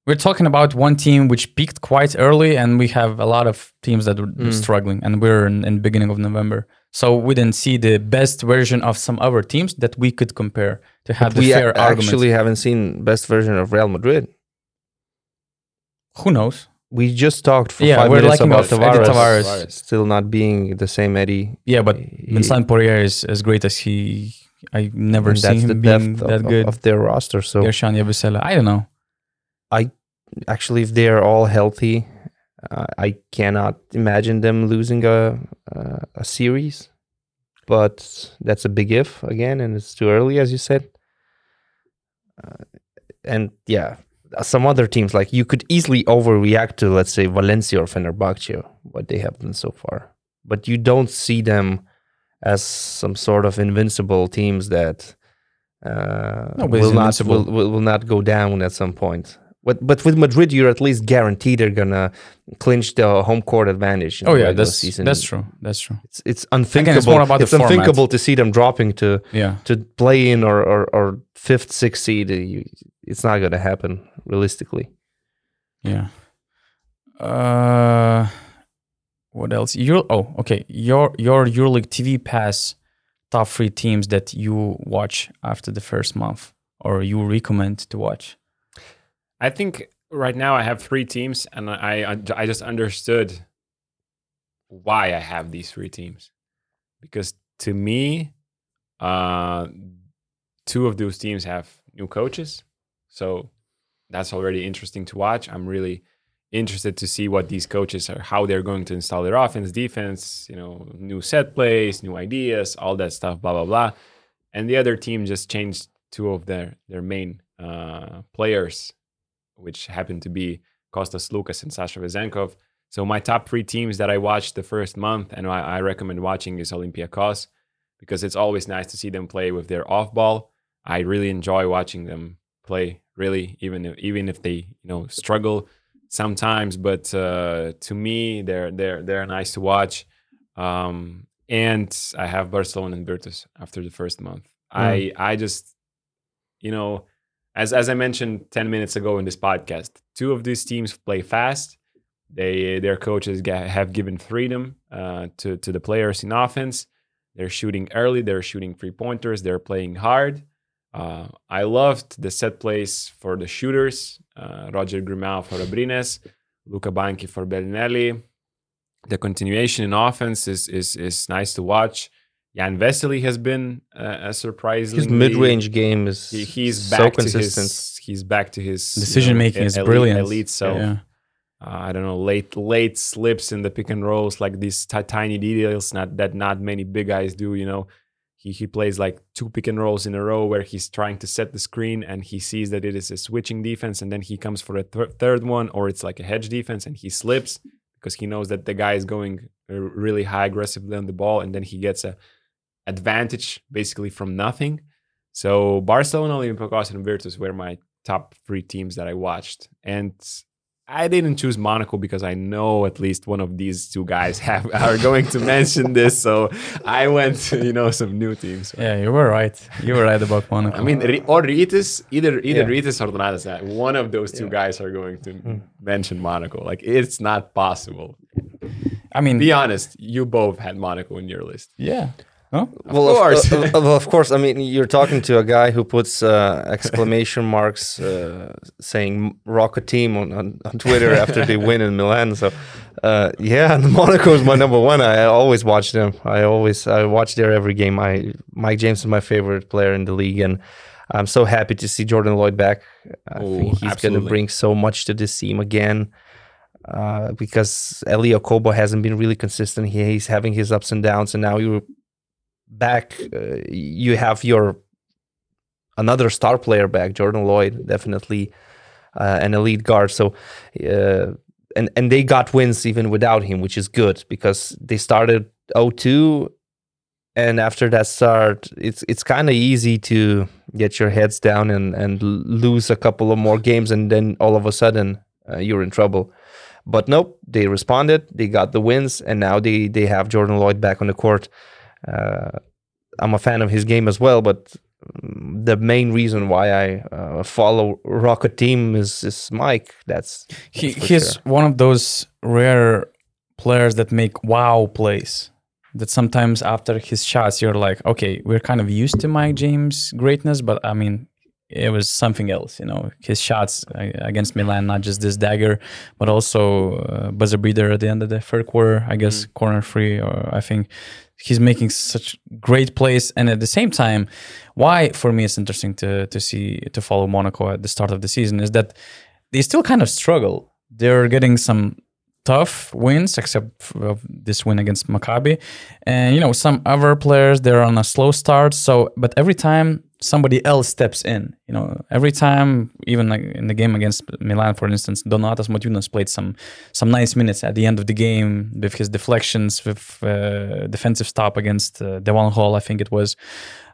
we're talking about one team which peaked quite early, and we have a lot of teams that were Mm. struggling, and we're in, in the beginning of November, so we didn't see the best version of some other teams that we could compare to have the we fair a- argument. actually haven't seen best version of Real Madrid. Who knows? We just talked for Yeah, five we're minutes about of Edy Tavares, Tavares. still not being the same Edy. Yeah, but He- Vincent Poirier is as great as he. I never seen him being depth that good. of, of their roster. So Guerschon Yabusele. I don't know. Actually, if they are all healthy, uh, I cannot imagine them losing a a, a series. But that's a big if again, and it's too early, as you said. Uh, and yeah, some other teams like you could easily overreact to, let's say Valencia or Fenerbahce, what they have done so far, but you don't see them as some sort of invincible teams that uh, will not will, will, will not go down at some point. But but with Madrid, you're at least guaranteed they're gonna clinch the home court advantage. Oh yeah, that's season. that's true. That's true. It's it's unthinkable. it's more about the it's format. unthinkable to see them dropping to Yeah. to play in or or, or fifth, sixth seed. You, it's not gonna happen realistically. Yeah. Uh, what else? Your oh, okay. Your your EuroLeague TV pass top three teams that you watch after the first month or you recommend to watch. I think right now I have three teams, and I I just understood why I have these three teams, because to me, uh, two of those teams have new coaches, so that's already interesting to watch. I'm really interested to see what these coaches are, how they're going to install their offense, defense, you know, new set plays, new ideas, all that stuff, blah blah blah. And the other team just changed two of their their main uh, players which happened to be Kostas Sloukas and Sasha Vezenkov. So my top three teams that I watched the first month and I, I recommend watching is Olympiacos because it's always nice to see them play with their off ball. I really enjoy watching them play. Really, even if, even if they you know struggle sometimes, but uh, to me, they're they're they're nice to watch. Um, and I have Barcelona and Virtus after the first month. I I just, you know, as as I mentioned ten minutes ago in this podcast, two of these teams play fast. They their coaches have given freedom uh, to to the players in offense. They're shooting early. They're shooting three pointers. They're playing hard. Uh, I loved the set plays for the shooters. Uh, Roger Grimau for Abrines, Luca Banchi for Belinelli. The continuation in offense is is is nice to watch. Jan Vesely has been uh, a surprisingly His mid-range game is he, he's so back to consistent. his he's back to his you Decision know, making is elite- brilliant. elite self. Yeah. Uh, I don't know late late slips in the pick and rolls like these ti- tiny details not that not many big guys do. You know, he he plays like two pick and rolls in a row where he's trying to set the screen and he sees that it is a switching defense and then he comes for a thir- third one or it's like a hedge defense and he slips because he knows that the guy is going uh, really high aggressively on the ball and then he gets a advantage basically from nothing. So Barcelona, Olympiacos, and Virtus were my top three teams that I watched, and I didn't choose Monaco because I know at least one of these two guys have are going to mention this. So I went, to, you know, some new teams. Yeah, you were right. You were right about Monaco. I mean, or Rytis, either either Yeah. Rytis or Donatas. uh, One of those two guys are going to mention Monaco. Like it's not possible. I mean, Be honest, you both had Monaco in your list. yeah. No? well, course. Of, well, of course. I mean, you're talking to a guy who puts uh, exclamation marks uh, saying "Rocket Team" on, on, on Twitter after they win in Milan. So, uh, yeah, Monaco is my number one. I always watch them. I always I watch their every game. I Mike James is my favorite player in the league, and I'm so happy to see Jordan Lloyd back. I Oh, think he's going to bring so much to this team again. Uh, because Elie Okobo hasn't been really consistent. He, he's having his ups and downs, and now you're back. Uh, you have your another star player back, Jordan Lloyd, definitely uh, an elite guard. So, uh, and and they got wins even without him, which is good because they started 0-2 and after that start, it's it's kind of easy to get your heads down and and lose a couple of more games, and then all of a sudden uh, you're in trouble. But nope, they responded. They got the wins, and now they they have Jordan Lloyd back on the court. Uh, I'm a fan of his game as well, but mm, the main reason why I uh, follow Rocket Team is is Mike. That's, that's for he's sure. one of those rare players that make wow plays. That sometimes after his shots, you're like, okay, we're kind of used to Mike James' greatness, but I mean, it was something else, you know. His shots uh, against Milan, not just this dagger, but also uh, buzzer beater at the end of the third quarter, I guess, corner free, or I think he's making such great plays. And at the same time, why for me it's interesting to to see to follow Monaco at the start of the season is that they still kind of struggle. They're getting some tough wins, except this win against Maccabi, and you know some other players they're on a slow start. So, but every time somebody else steps in, you know, every time, even like in the game against Milan, for instance, Donatas Motiejunas played some some nice minutes at the end of the game with his deflections, with uh, defensive stop against uh, Devon Hall, I think it was.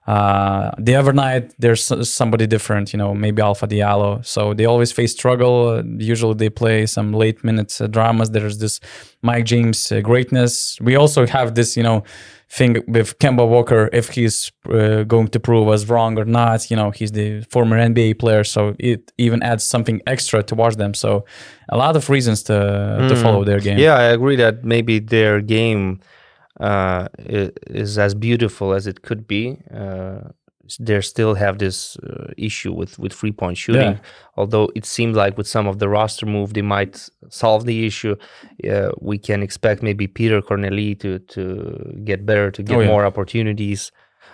Uh, the other night, there's somebody different, you know, maybe Alpha Diallo. So they always face struggle. Usually they play some late minutes uh, dramas. There's this Mike James uh, greatness. We also have this, you know, thing with Kemba Walker. If he's uh, going to prove us wrong or not, you know, he's the former NBA player. So it even adds something extra to watch them. So a lot of reasons to, to follow their game. Yeah, I agree that maybe their game uh, is as beautiful as it could be. Uh, they still have this uh, issue with with three point shooting. Yeah. Although it seems like with some of the roster move, they might solve the issue. Uh, we can expect maybe Petr Cornelie to to get better, to get Oh, yeah. more opportunities.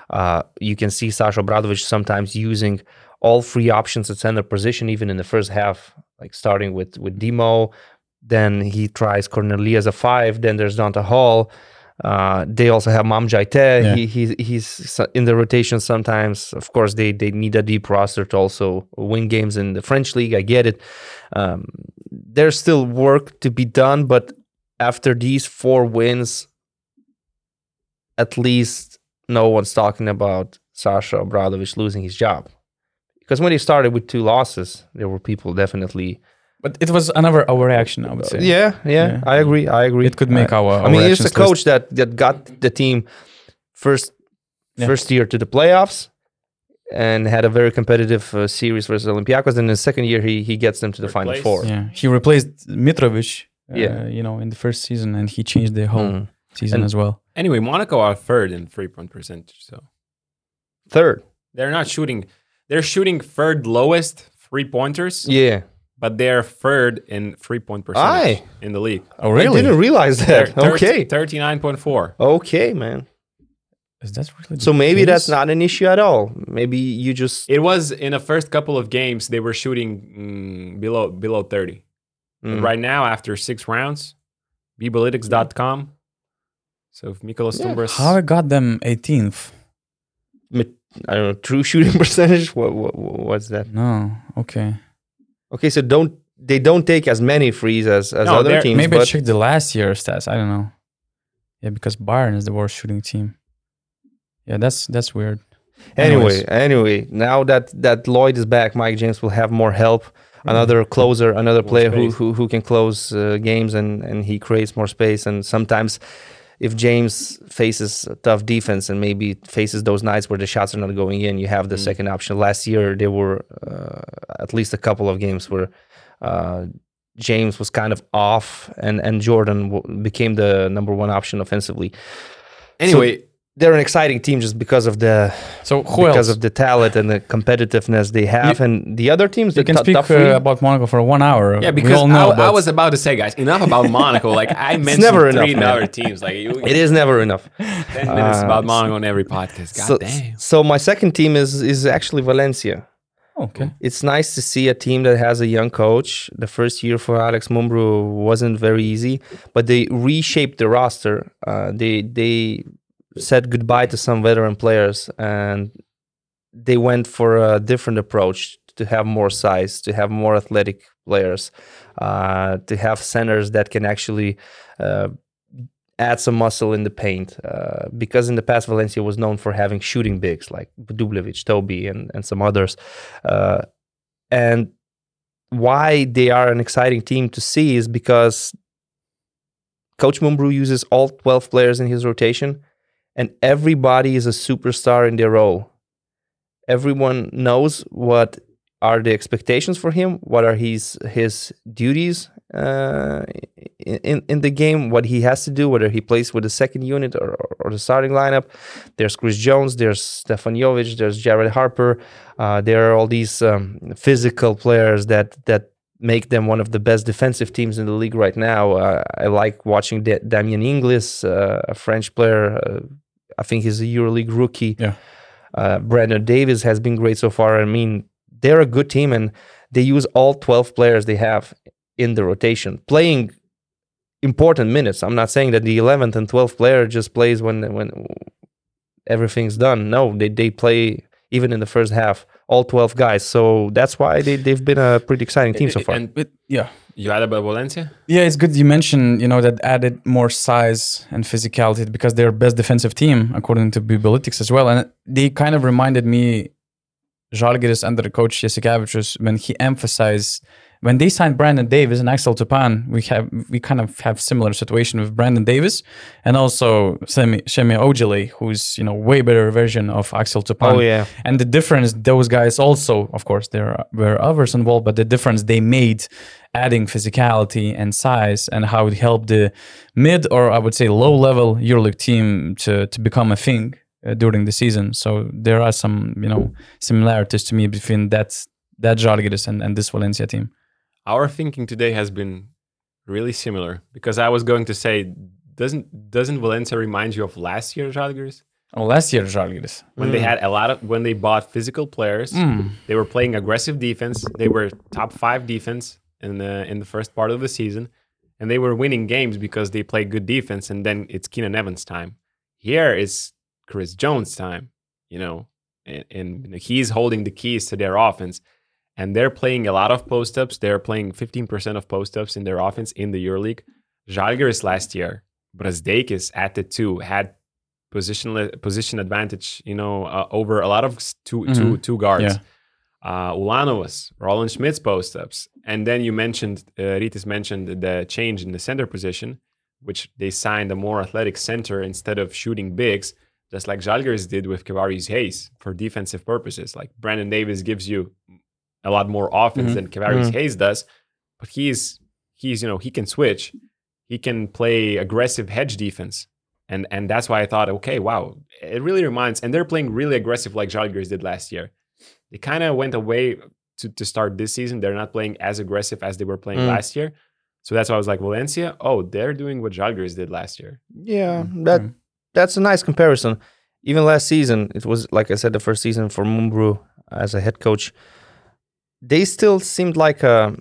Uh, you can see Sasha Obradovic sometimes using all three options at center position, even in the first half, like starting with with Demo, then he tries Cornelie as a five. Then there's Donta Hall. Uh, they also have Mam Jaiteh. Yeah. He, he he's in the rotation sometimes. Of course, they they need a deep roster to also win games in the French league. I get it. Um, there's still work to be done, but after these four wins, at least no one's talking about Sasha Obradovic losing his job. Because when they started with two losses, there were people definitely But it was another overreaction, I would say. Yeah, yeah, Yeah. I agree. I agree. It could make I, our- I mean, it's a actions coach that that got the team first Yeah. first year to the playoffs and had a very competitive uh, series versus Olympiacos. And in the second year, he he gets them to the Third final four. Yeah, he replaced Mitrovic. Uh, Yeah. you know, in the first season, and he changed the whole Mm. season And- as well. Anyway, Monaco are third in three point percentage. So Third, they're not shooting. They're shooting third lowest three pointers, yeah. But they're third in three point percentage Aye. in the league. Oh, really? I didn't realize that. They're okay, thirty nine point four. okay, man. Is that really? So the maybe that's not an issue at all. Maybe you just It was in the first couple of games they were shooting mm, below below thirty. But Mm. right now, after six rounds, Bebalytics.com. So if Mikolas Yeah. Stumbras, how I got them 18th. I don't know true shooting percentage. What, what what's that? No, okay. Okay, so don't they don't take as many frees as as No, other teams? Maybe checked the last year stats. I don't know. Yeah, because Bayern is the worst shooting team. Yeah, that's that's weird. Anyway, Anyways. anyway, now that that Lloyd is back, Mike James will have more help. Mm-hmm. Another closer, another More player who, who who can close uh, games and and he creates more space. And sometimes, if James faces a tough defense and maybe faces those nights where the shots are not going in, you have the Mm. second option. Last year, there were uh, at least a couple of games where. Uh, James was kind of off, and and Jordan w- became the number one option offensively. anyway, They're an exciting team just because of the So who because else? of the talent and the competitiveness they have, and the other teams. you can to- speak uh, about Monaco for one hour. yeah, we because all know. I, I was about to say, guys, enough about Monaco. Like I mentioned never three man. other teams. Like you, it is never enough. ten minutes Uh, about Monaco on every podcast. God so, damn. so my second team is is actually Valencia. okay. It's nice to see a team that has a young coach. The first year for Alex Mumbru wasn't very easy, but they reshaped the roster. Uh, they they said goodbye to some veteran players and they went for a different approach to have more size, to have more athletic players, uh, to have centers that can actually uh, add some muscle in the paint. Uh, because in the past, Valencia was known for having shooting bigs like Dubljevic, Tobey, and, and some others. Uh, and why they are an exciting team to see is because Coach Mumbru uses all 12 players in his rotation, and everybody is a superstar in their role. Everyone knows what are the expectations for him, what are his his duties uh, in in the game, what he has to do, whether he plays with the second unit or, or the starting lineup. There's Chris Jones, there's Stefan Jovic, there's Jared Harper. Uh, there are all these um, physical players that that make them one of the best defensive teams in the league right now. Uh, I like watching da- Damien Inglis, uh, a French player. I think he's a EuroLeague rookie. Yeah. Uh, Brandon Davis has been great so far. I mean, they're a good team, and they use all 12 players they have in the rotation, playing important minutes. I'm not saying that the 11th and 12th player just plays when when everything's done. No, they they play even in the first half, all 12 guys. So that's why they they've been a pretty exciting team so far. And But yeah, you had about Valencia? yeah, it's good you mentioned you know that added more size and physicality because they're best defensive team according to Bibalytics as well, and they kind of reminded me Žalgiris under the coach Jasikevičius when he emphasized when they signed Brandon Davis and Axel Toupane, we have we kind of have similar situation with Brandon Davis and also Semi Semi Ojeleye, who's you know way better version of Axel Toupane. Oh yeah. And the difference, those guys also, of course, there were others involved, but the difference they made adding physicality and size and how it helped the mid or I would say low level EuroLeague team to, to become a thing uh, during the season. So there are some, you know, similarities to me between that that Žalgiris and, and this Valencia team. Our thinking today has been really similar because I was going to say, doesn't doesn't Valencia remind you of last year's Žalgiris? Oh, last year's Žalgiris. When they mm. had a lot of when they bought physical players, mm. they were playing aggressive defense. They were top five defense in the in the first part of the season, and they were winning games because they played good defense. And then it's Keenan Evans' time. Here is Chris Jones' time. You know, and, and he's holding the keys to their offense. And they're playing a lot of post ups. They're playing 15% of post ups in their offense in the EuroLeague. Žalgiris last year, Brazdeikis at the two had position position advantage, you know, uh, over a lot of s- 2 two two guards. Yeah. uh, Ulanovas, Rolands Šmits' post ups, and then you mentioned uh, Ritis mentioned the change in the center position, which they signed a more athletic center instead of shooting bigs, just like Žalgiris did with Kevarrius Hayes for defensive purposes. Like Brandon Davis gives you a lot more offense Mhm. than Kevarrius Mhm. Hayes does, but he's he's you know he can switch, he can play aggressive hedge defense. And, and that's why I thought, okay, wow, it really reminds, and they're playing really aggressive like Žalgiris did last year they kind of went away to, to start this season. They're not playing as aggressive as they were playing Mm. last year. So that's why I was like, Valencia, oh, they're doing what Žalgiris did last year. Yeah, that Mm. that's a nice comparison. Even last season, it was like I said, the first season for Mumbru as a head coach. They still seemed like a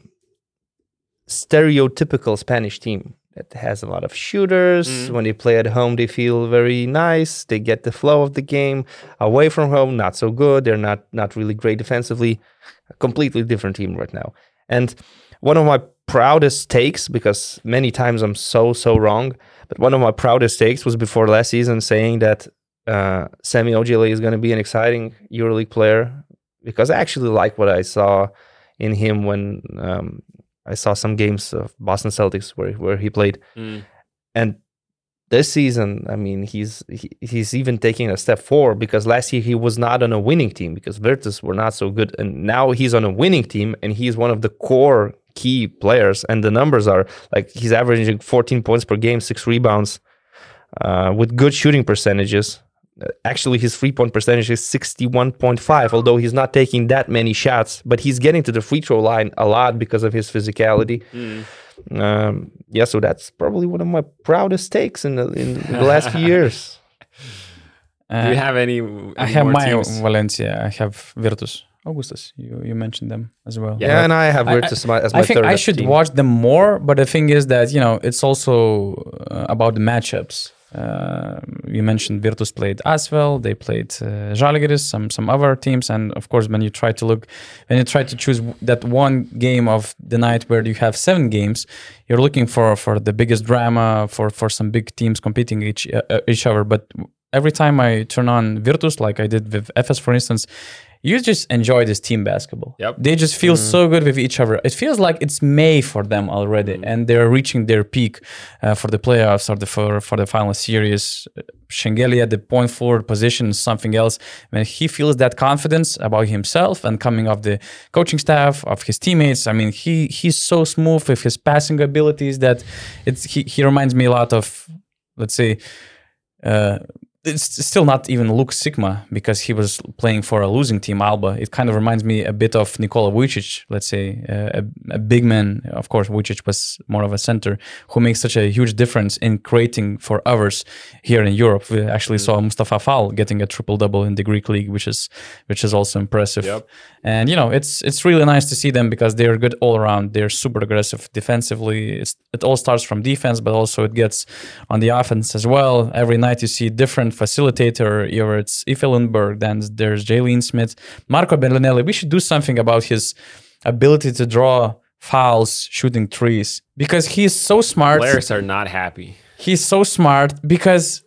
stereotypical Spanish team that has a lot of shooters. Mhm. When they play at home, they feel very nice. They get the flow of the game. Away from home, not so good. They're not not really great defensively. A completely different team right now. And one of my proudest takes, because many times I'm so so wrong, but one of my proudest takes was before last season saying that uh, Semi Ojeleye is going to be an exciting EuroLeague player because I actually like what I saw in him when um, I saw some games of Boston Celtics where where he played, and this season, I mean, he's he, he's even taking a step forward because last year he was not on a winning team because Virtus were not so good, and now he's on a winning team and he's one of the core key players, and the numbers are like he's averaging 14 points per game, six rebounds, uh, with good shooting percentages. Uh, Actually, his three point percentage is 61.5, although he's not taking that many shots, but he's getting to the free throw line a lot because of his physicality. Um, yeah, so that's probably one of my proudest takes in the, in the last few years. Do Uh, you have any? I have more my teams? Valencia. I have Virtus. Augustas, you, you mentioned them as well. Yeah, Yeah. and I have I- Virtus my, as my I think third I should team. watch them more, but the thing is that you know it's also uh, about the matchups. Uh, you mentioned Virtus played Asvel, they played uh, Žalgiris, some some other teams, and of course when you try to look, when you try to choose that one game of the night where you have seven games, you're looking for for the biggest drama, for for some big teams competing each uh, uh, each other. But every time I turn on Virtus, like I did with Efes, for instance, you just enjoy this team basketball. Yep. They just feel so good with each other. It feels like it's May for them already, and they're reaching their peak uh, for the playoffs or the for, for the final series. Shengelia at the point forward position is something else. When he feels that confidence about himself and coming off the coaching staff of his teammates, I mean, he he's so smooth with his passing abilities that it's he, he reminds me a lot of, let's say, uh, it's still not even Luke Sikma because he was playing for a losing team, Alba. It kind of reminds me a bit of Nikola Vucic, let's say, uh, a, a big man. Of course, Vucic was more of a center who makes such a huge difference in creating for others here in Europe. We actually saw Mustafa Fall getting a triple double in the Greek league, which is which is also impressive. Yep. And you know, it's it's really nice to see them because they're good all around. They're super aggressive defensively. It's, it all starts from defense, but also it gets on the offense as well. Every night you see a facilitator. Either it's Iffe Lundberg, then there's Jaleen Smith, Marco Belinelli. We should do something about his ability to draw fouls, shooting trees, because he's so smart Players are not happy. he's so smart because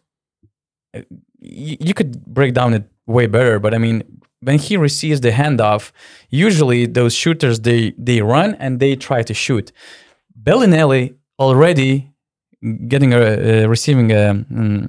uh, y- you could break down it way better but i mean when he receives the handoff usually those shooters they they run and they try to shoot belinelli already getting a uh, receiving a mm,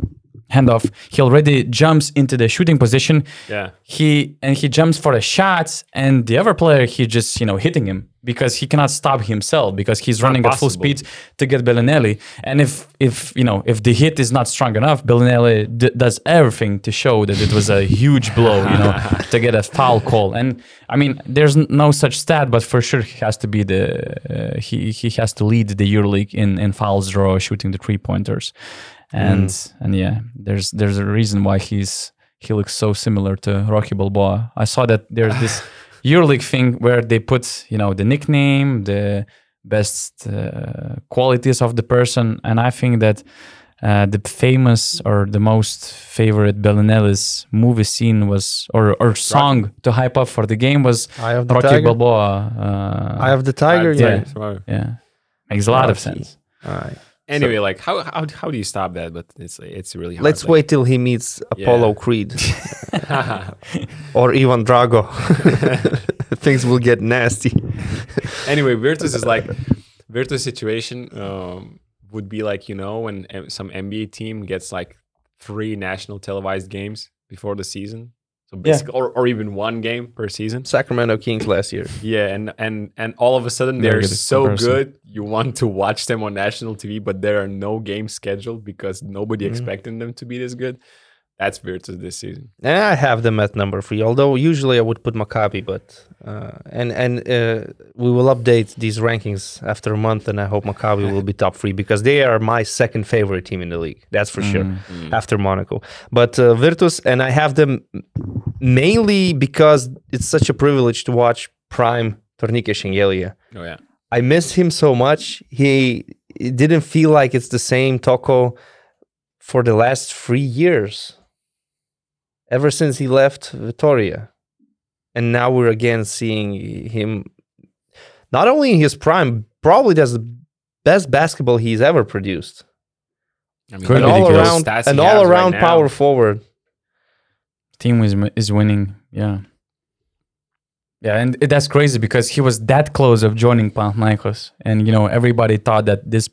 handoff. He already jumps into the shooting position. Yeah. he and he jumps for a shot and the other player he just you know hitting him because he cannot stop himself because he's running at full speed to get Belinelli. And if if you know if the hit is not strong enough Belinelli d- does everything to show that it was a huge blow you know to get a foul call. And I mean there's no such stat but for sure he has to be the uh, he he has to lead the EuroLeague in in fouls draw shooting the three pointers and and yeah there's there's a reason why he's he looks so similar to Rocky Balboa. I saw that there's this EuroLeague thing where they put, you know, the nickname, the best uh, qualities of the person, and I think that uh, the famous or the most favorite Belinelli's movie scene was or or song to hype up for the game was Eye of the Rocky Tiger. Balboa. Uh, I have the tiger. Yeah. yeah. Yeah, makes a lot of sense. All right. Anyway, like how, how how do you stop that? But it's it's really hard. Let's like- wait till he meets Apollo Yeah. Creed or Ivan Drago. things will get nasty. anyway, Virtus is like Virtus situation um, would be like you know when uh, some NBA team gets like three national televised games before the season, so basically, or, or even one game per season. Sacramento Kings last year. Yeah, and and and all of a sudden they're so comparison. good, you want to watch them on national TV, but there are no games scheduled because nobody mm-hmm. expecting them to be this good. That's Virtus this season. And I have them at number three. Although usually I would put Maccabi, but uh, and and uh, we will update these rankings after a month, and I hope Maccabi will be top three because they are my second favorite team in the league. That's for sure. Mm. After Monaco, but uh, Virtus, and I have them mainly because it's such a privilege to watch prime Tornike Shengelia. Oh yeah, I miss him so much. He it didn't feel like it's the same Toko for the last three years. Ever since he left Vitoria. And now we're again seeing him not only in his prime, probably that's the best basketball he's ever produced. I mean, An be look at all the because- around stats he an has all right around now. power forward. team is is winning. Yeah. Yeah, and that's crazy because he was that close of joining Panathinaikos, and you know everybody thought that this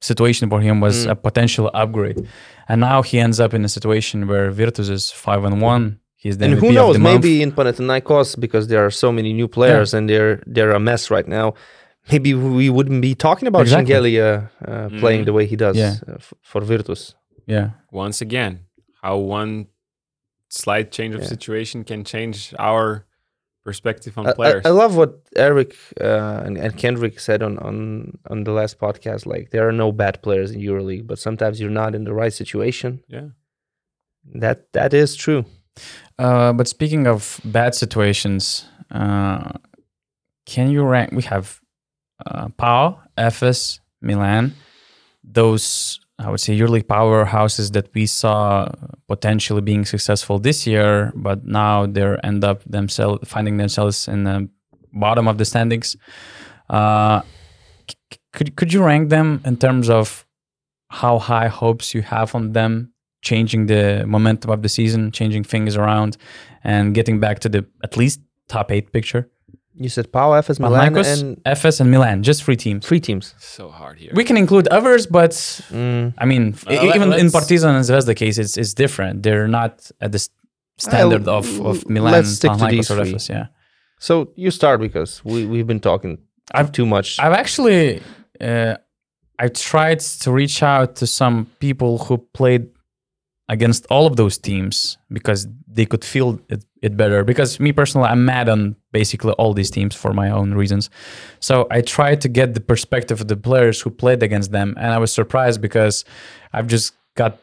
situation for him was Mm. a potential upgrade, and now he ends up in a situation where Virtus is five and one. He's the and MVP who of knows, the month. maybe in Panathinaikos, because there are so many new players and they're they're a mess right now. Maybe we wouldn't be talking about Exactly. Shengelia uh, playing Mhm. the way he does Yeah. uh, f- for Virtus. Yeah, once again, how one slight change of Yeah. situation can change our perspective on I- I, players. I love what Eric uh, and, and Kendrick said on, on on the last podcast. Like there are no bad players in EuroLeague, but sometimes you're not in the right situation. yeah, That that is true. Uh, but speaking of bad situations, uh, can you rank? We have uh, PAO, Efes, Milan. Those I would say EuroLeague powerhouses that we saw potentially being successful this year, but now they end up themselves finding themselves in the bottom of the standings. Uh, could could you rank them in terms of how high hopes you have on them changing the momentum of the season, changing things around, and getting back to the at least top eight picture. You said PAO, Efes, Milan, Panathinaikos, and Efes, and Milan, just three teams. three teams. so hard here. We can include others, but Mm. I mean, Uh, let- even in let's- Partizan and Zvezda case, it's it's different. They're not at the s- standard of, of Milan, let's stick to Panathinaikos, these or three. Efes. Yeah, So you start because we we've been talking I've- too much. I've actually uh, I tried to reach out to some people who played against all of those teams because they could feel it, it better. Because me personally, I'm mad on basically all these teams for my own reasons. So I tried to get the perspective of the players who played against them, and I was surprised because I've just got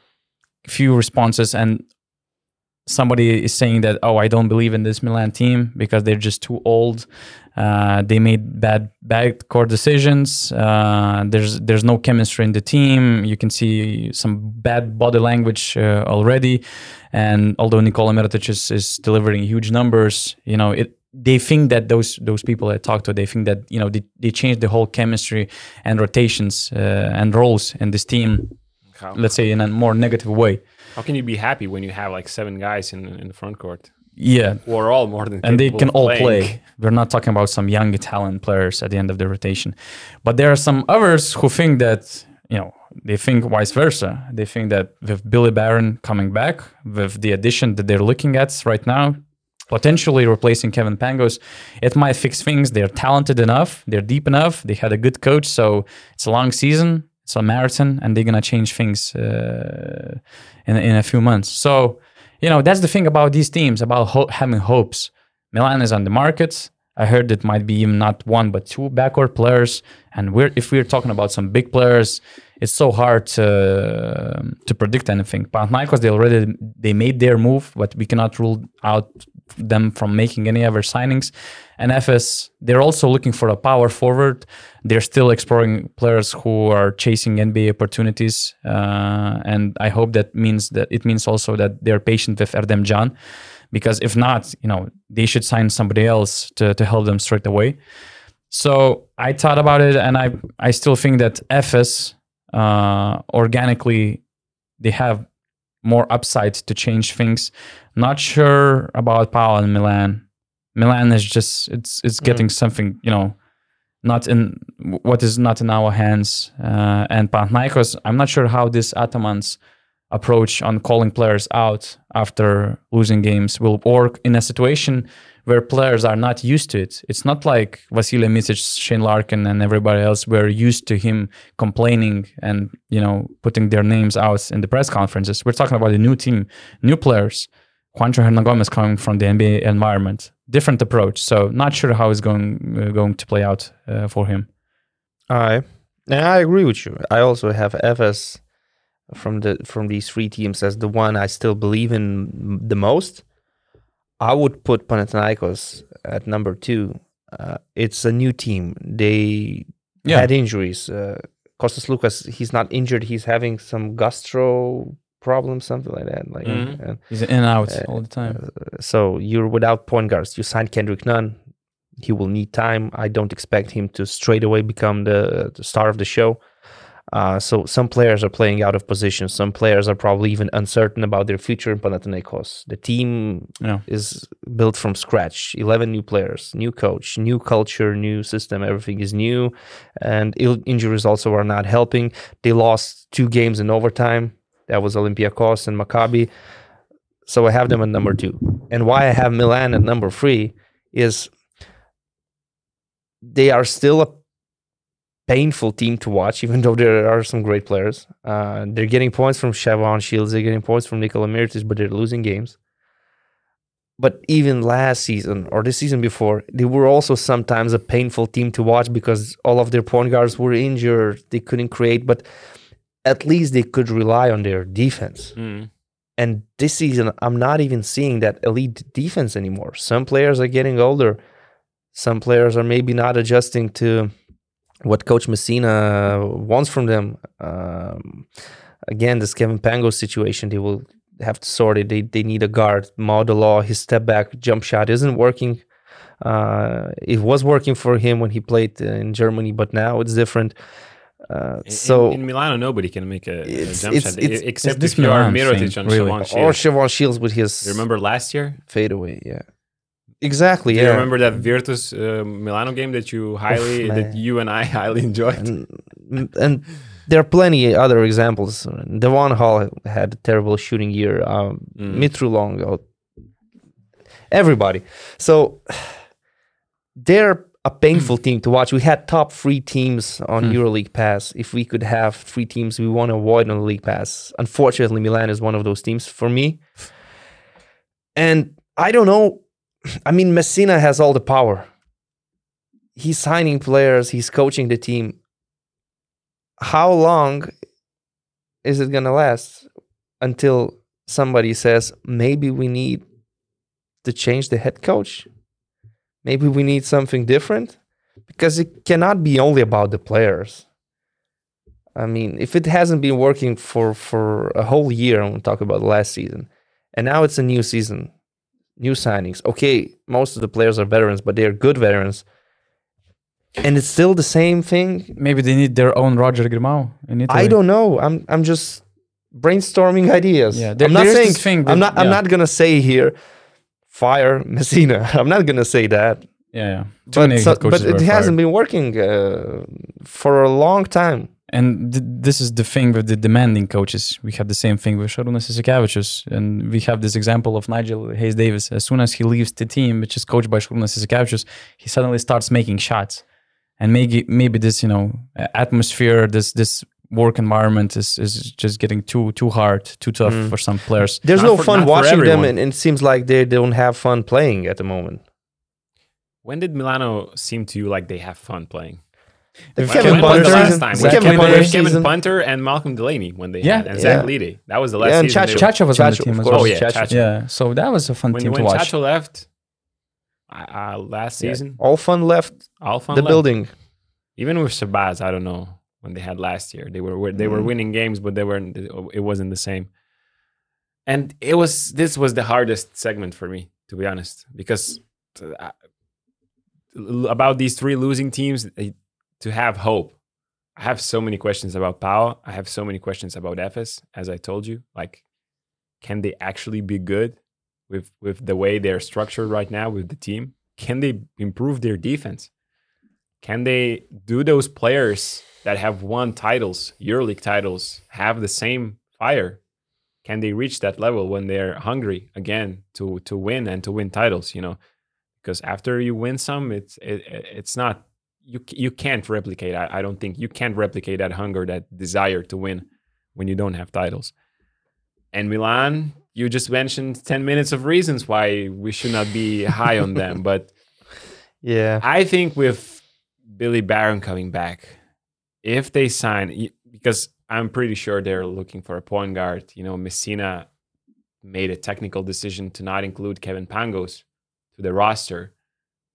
few responses and somebody is saying that oh i don't believe in this milan team because they're just too old. Uh, they made bad bad core decisions. Uh, there's there's no chemistry in the team. You can see some bad body language uh, already. And although Nikola Mirotic is, is delivering huge numbers you know it they think that those those people I talked to they think that you know they, they changed the whole chemistry and rotations uh, and roles in this team how, let's say in a more negative way how can you be happy when you have like seven guys in in the front court yeah are all more than and they can all playing? play. We're not talking about some young Italian players at the end of the rotation, but there are some others who think that you know they think vice versa. They think that with Billy Baron coming back, with the addition that they're looking at right now, potentially replacing Kevin Pangos, it might fix things. They're talented enough, they're deep enough, they had a good coach, so it's a long season, it's a marathon, and they're gonna change things uh, in in a few months. So you know that's the thing about these teams about ho- having hopes. Milan is on the market. I heard it might be even not one but two backward players, and we're if we're talking about some big players, it's so hard to to predict anything. Panathinaikos they already they made their move, but we cannot rule out them from making any other signings. And Efes they're also looking for a power forward. They're still exploring players who are chasing NBA opportunities, uh, and I hope that means that it means also that they're patient with Erdem Can because if not, you know, they should sign somebody else to, to help them straight away. So I thought about it, and I I still think that Efes uh, organically they have more upside to change things. Not sure about PAO and Milan. Milan is just it's it's getting something you know not in what is not in our hands. Uh, and Panathinaikos, I'm not sure how this Ataman's approach on calling players out after losing games will work in a situation where players are not used to it. It's not like Vasilije Micic, Shane Larkin, and everybody else were used to him complaining and you know putting their names out in the press conferences. We're talking about a new team, new players. Juancho Hernangomez coming from the NBA environment, different approach. So not sure how it's going uh, going to play out uh, for him. I and I agree with you. I also have Efes from the from these three teams as the one I still believe in the most. I would put Panathinaikos at number two. Uh, it's a new team. They Yeah. had injuries. Uh, Kostas Sloukas, he's not injured. He's having some gastro problem, something like that. Like, Mhm. and He's in and out all the time. so you're without point guards. You signed Kendrick Nunn. He will need time. I don't expect him to straight away become the, the star of the show. Uh, so some players are playing out of position. Some players are probably even uncertain about their future in Panathinaikos. The team Yeah. is built from scratch. Eleven new players, new coach, new culture, new system. Everything is new, and Ill- injuries also are not helping. They lost two games in overtime. That was Olympiacos and Maccabi. So I have them at number two. And why I have Milan at number three is they are still a painful team to watch, even though there are some great players. Uh, they're getting points from Shavon Shields, they're getting points from Nikola Mirotic, but they're losing games. But even last season or the season before, they were also sometimes a painful team to watch because all of their point guards were injured. They couldn't create, but at least they could rely on their defense. Mm. And this season, I'm not even seeing that elite defense anymore. Some players are getting older. Some players are maybe not adjusting to what Coach Messina wants from them. Um, again, this Kevin Pango situation, they will have to sort it. They, they need a guard. Maodo Lo, his step back jump shot isn't working. Uh, it was working for him when he played in Germany, but now it's different. Uh, In- so in, in Milano, nobody can make a, a jump it's- shot it's- except this if you are Milan Mirotic on really. Shavon or Shields. Shields with his You remember last year? Fade away, Yeah, exactly. Do yeah, you remember that Virtus uh, Milano game that you highly, that you and I highly enjoyed? and, and there are plenty other examples. Devon Hall had a terrible shooting year. Um, Mm. Mitrou-Long, oh, everybody. So they're a painful team to watch. We had top three teams on EuroLeague Pass. If we could have three teams we want to avoid on the League Pass, unfortunately, Milan is one of those teams for me. And I don't know. I mean, Messina has all the power. He's signing players. He's coaching the team. How long is it gonna last until somebody says maybe we need to change the head coach? Maybe we need something different because it cannot be only about the players. I mean, if it hasn't been working for for a whole year, I'm gonna talk about last season, and now it's a new season, new signings. Okay, most of the players are veterans, but they are good veterans, and it's still the same thing. Maybe they need their own Roger Grimau in Italy. I don't know. I'm I'm just brainstorming ideas. Yeah, there- I'm not saying. thing I'm that- not. I'm not gonna say here, fire Messina. I'm not gonna say that. Yeah, yeah. But, so- but it hasn't fired. been working uh, for a long time. And th- this is the thing with the demanding coaches. We have the same thing with Sarunas Jasikevicius. And we have this example of Nigel Hayes Davis. As soon as he leaves the team, which is coached by Sarunas Jasikevicius, he suddenly starts making shots. And maybe maybe this, you know, atmosphere, this this work environment is, is just getting too too hard, too tough Mm. for some players. There's Not no for- fun watching them, and, and it seems like they don't have fun playing at the moment. When did Milano seem to you like they have fun playing? The If Kevin when was Punter last time? the Was Kevin Kevin, Punter Kevin season. Punter and Malcolm Delaney when they Yeah, had, and Zach yeah. Lide. That was the last Yeah, and season. Chacho. they- Chacho was on the team as well. Oh yeah, Chacho. Chacho. Yeah, so that was a fun When, team when to watch. When Chacho left uh, last Yeah. season, All fun left all fun the left. building. Even with Shabazz, I don't know when they had last year. They were were- they were Mm. winning games, but they weren't. It wasn't the same. And it was this was the hardest segment for me, to be honest, because uh, about these three losing teams, to have hope. I have so many questions about PAO. I have so many questions about Efes, as I told you. Like, can they actually be good with with the way they're structured right now with the team? can they improve their defense? Can they do those players that have won titles, EuroLeague titles, have the same fire? Can they reach that level when they're hungry again to to win and to win titles? You know, because after you win some, it's it, it's not you you can't replicate. I, I don't think you can't replicate that hunger, that desire to win when you don't have titles. And Milan, you just mentioned 10 minutes of reasons why we should not be high on them. But Yeah. I think with Billy Baron coming back, if they sign, because I'm pretty sure they're looking for a point guard. You know, Messina made a technical decision to not include Kevin Pangos to the roster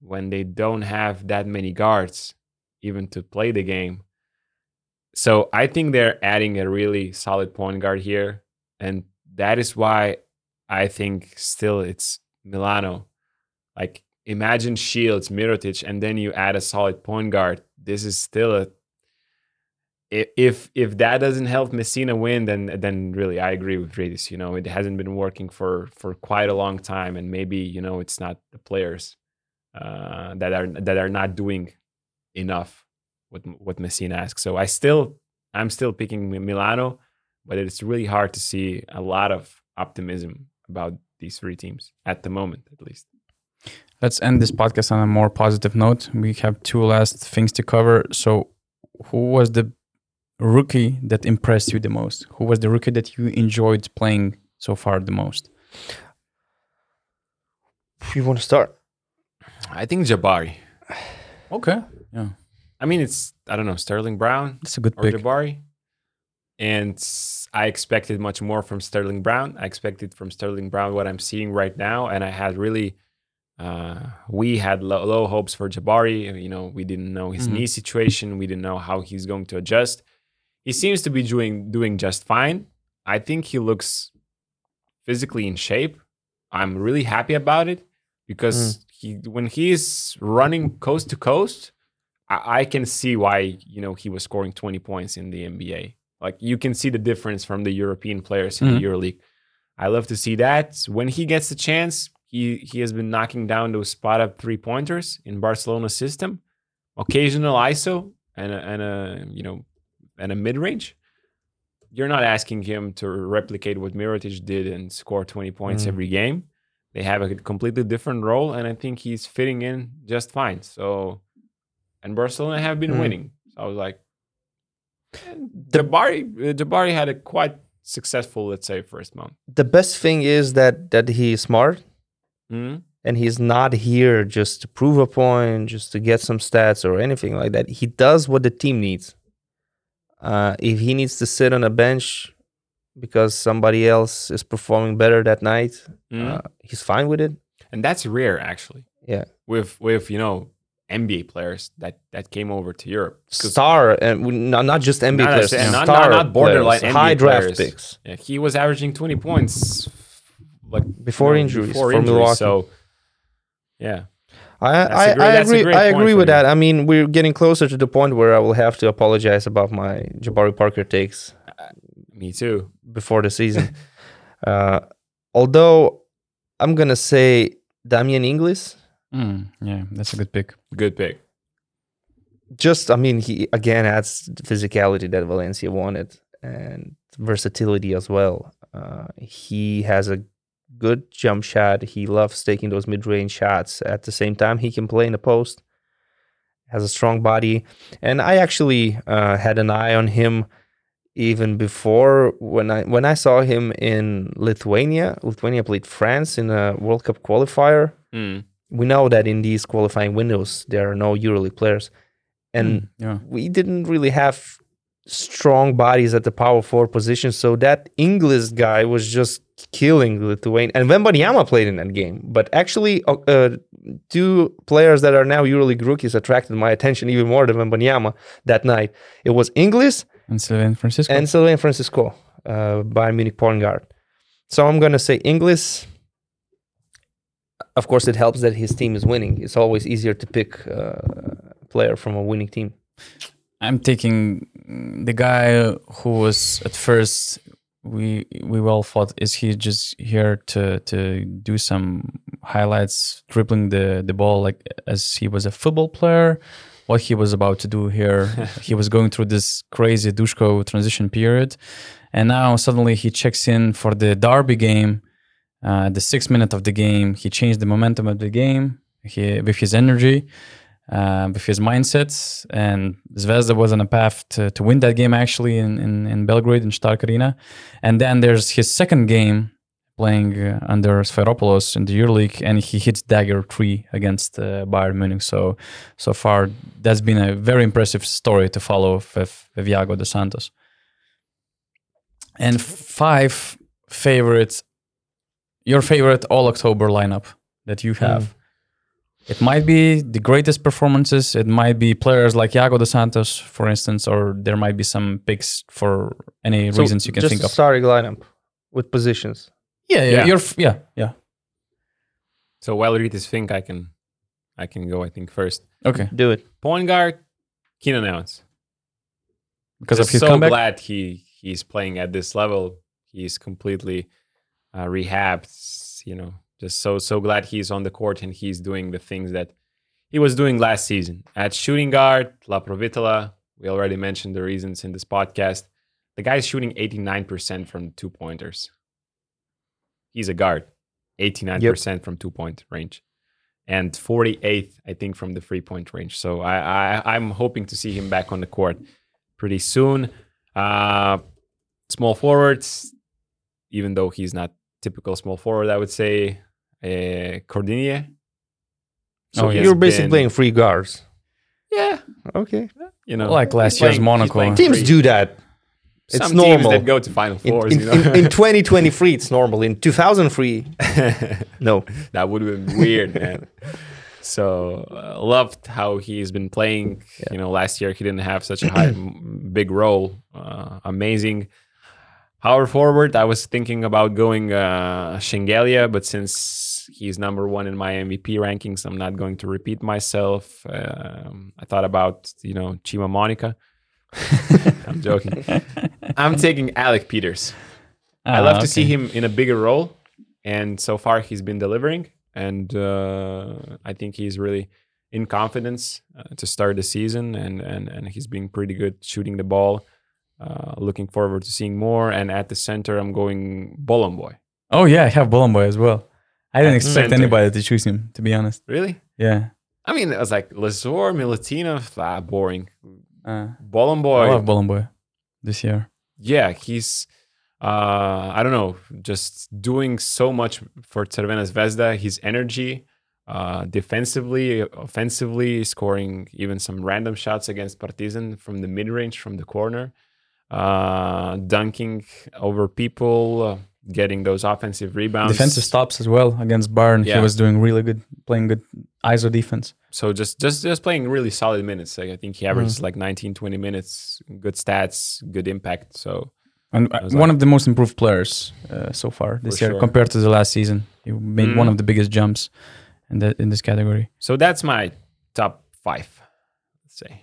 when they don't have that many guards even to play the game. So I think they're adding a really solid point guard here. And that is why I think still it's Milano. Like imagine Shields, Mirotic, and then you add a solid point guard. This is still a if if that doesn't help Messina win, then then really I agree with Rytis. You know, it hasn't been working for for quite a long time, and maybe you know it's not the players uh, that are that are not doing enough what what Messina asks. So I still I'm still picking Milano, but it's really hard to see a lot of optimism about these three teams at the moment, at least. Let's end this podcast on a more positive note. We have two last things to cover. So, who was the rookie that impressed you the most? Who was the rookie that you enjoyed playing so far the most? You want to start? I think Jabari. Okay, yeah, I mean, it's I don't know Sterling Brown that's a good or pick. Jabari, and I expected much more from Sterling Brown. I expected from Sterling Brown what I'm seeing right now, and I had really. Uh, we had low, low hopes for Jabari. You know, we didn't know his Mhm. knee situation. We didn't know how he's going to adjust. He seems to be doing doing just fine. I think he looks physically in shape. I'm really happy about it because he when he's running coast to coast, I, I can see why you know he was scoring 20 points in the NBA. Like you can see the difference from the European players in Mhm. the EuroLeague. I love to see that. When he gets the chance, he he has been knocking down those spot up three pointers in Barcelona system, occasional ISO and a, and a you know and a mid range. You're not asking him to replicate what Mirotic did and score 20 points Mm. every game. They have a completely different role, and I think he's fitting in just fine. So, and Barcelona have been Mm. winning. So I was like, Jabari, uh, Jabari had a quite successful, let's say, first month. The best thing is that that he's smart Mhm. and he's not here just to prove a point, just to get some stats or anything like that. He does what the team needs. Uh, if he needs to sit on a bench because somebody else is performing better that night, Mhm. uh, he's fine with it. and that's rare actually. Yeah. With with you know NBA players that that came over to Europe. Star and not, not just NBA Not players, not- star not- not borderline players, NBA high draft players. picks yeah, he was averaging 20 points like before you know, injuries before for injuries, Milwaukee. So yeah, I, I, great- I agree. I agree with you. that. I mean, we're getting closer to the point where I will have to apologize about my Jabari Parker takes me too. before the season. uh, although I'm gonna say Damien Inglis. Mm, yeah, that's a good pick. Good pick. Just, I mean, he again adds the physicality that Valencia wanted and versatility as well. Uh, he has a good jump shot. He loves taking those mid-range shots. At the same time, he can play in the post. Has a strong body, and I actually uh, had an eye on him even before when I when I saw him in Lithuania. Lithuania played France in a World Cup qualifier. Mm. We know that in these qualifying windows there are no EuroLeague players, and Mm, yeah, we didn't really have strong bodies at the power forward position. So that Inglis guy was just killing Lithuania. And Wembanyama played in that game. But actually, uh, uh, two players that are now EuroLeague rookies attracted my attention even more than Wembanyama that night. It was Inglis and Sylvain Francisco. and Sylvain Francisco, uh, Bayern Munich point guard. So I'm going to say Inglis. Of course, it helps that his team is winning. It's always easier to pick uh, a player from a winning team. I'm taking the guy who was at first we we all thought is he just here to to do some highlights dribbling the the ball like as he was a football player. What he was about to do here, he was going through this crazy Dusko transition period, and now suddenly he checks in for the Derby game, uh, the sixth minute of the game. He changed the momentum of the game he, with his energy, uh, with his mindsets, and Zvezda was on a path to, to win that game actually in, in, in Belgrade in Stark Arena. And then there's his second game playing uh, under Sfairopoulos in the EuroLeague, and he hits dagger three against uh, Bayern Munich. So so far, that's been a very impressive story to follow with, Iago dos Santos. And five favorites, your favorite all October lineup that you have. It might be the greatest performances. It might be players like Iago dos Santos, for instance, or there might be some picks for any So reasons you can think of. starting lineup with positions. Yeah, yeah, Yeah. You're, f- yeah, yeah. So while Rytis think I can, I can go. I think first. Okay, Do it. Point guard, Keenan Evans. because of Just his so comeback. glad he he's playing at this level. He's completely uh, rehabbed. You know, just so so glad he's on the court and he's doing the things that he was doing last season at shooting guard. Laprovittola. We already mentioned the reasons in this podcast. The guy's shooting 89% from two pointers. He's a guard, 89% from two point range, and 48th, I think, from the three point range. So I, I I'm hoping to see him back on the court pretty soon. Uh, small forwards, even though he's not typical small forward, I would say uh, Cordinier. Oh, he yeah. has You're basically been- playing free guards. yeah, Okay. you know, Like last year's Monaco. Teams free. do that. Some it's normal. that go to final In, fours. in, you know? in, in 2023, it's normal. In 2003, no. that would have been weird, man. So uh, loved how he's been playing. You know, last year he didn't have such a high, big role. Uh, amazing. Power forward, I was thinking about going uh, Shengelia, but since he's number one in my MVP rankings, I'm not going to repeat myself. Um, I thought about you know Chima Moneke. I'm joking. I'm taking Alec Peters. I Ah, love to see him in a bigger role, and so far he's been delivering. And uh, I think he's really in confidence uh, to start the season, and and and he's being pretty good shooting the ball. Uh, looking forward to seeing more. And at the center, I'm going Bolomboy. Oh yeah, I have Bolomboy as well. I didn't At expect center. anybody to choose him, to be honest. Really? Yeah. I mean, it was like Lazor, Milutinov, ah, boring. Uh, Bolomboy, I love Bolomboy this year. yeah, he's uh I don't know, just doing so much for Crvena Zvezda. His energy, uh defensively, offensively, scoring even some random shots against Partizan from the mid range, from the corner, uh dunking over people, uh, getting those offensive rebounds. Defensive stops as well against Bayern. Yeah. He was doing really good, playing good ISO defense. So just just just playing really solid minutes. Like I think he averages like 19, 20 minutes, good stats, good impact. So And uh, one like- of the most improved players uh, so far this year sure. compared to the last season. He made one Mm. of the biggest jumps in that in this category. so that's my top five. Let's say.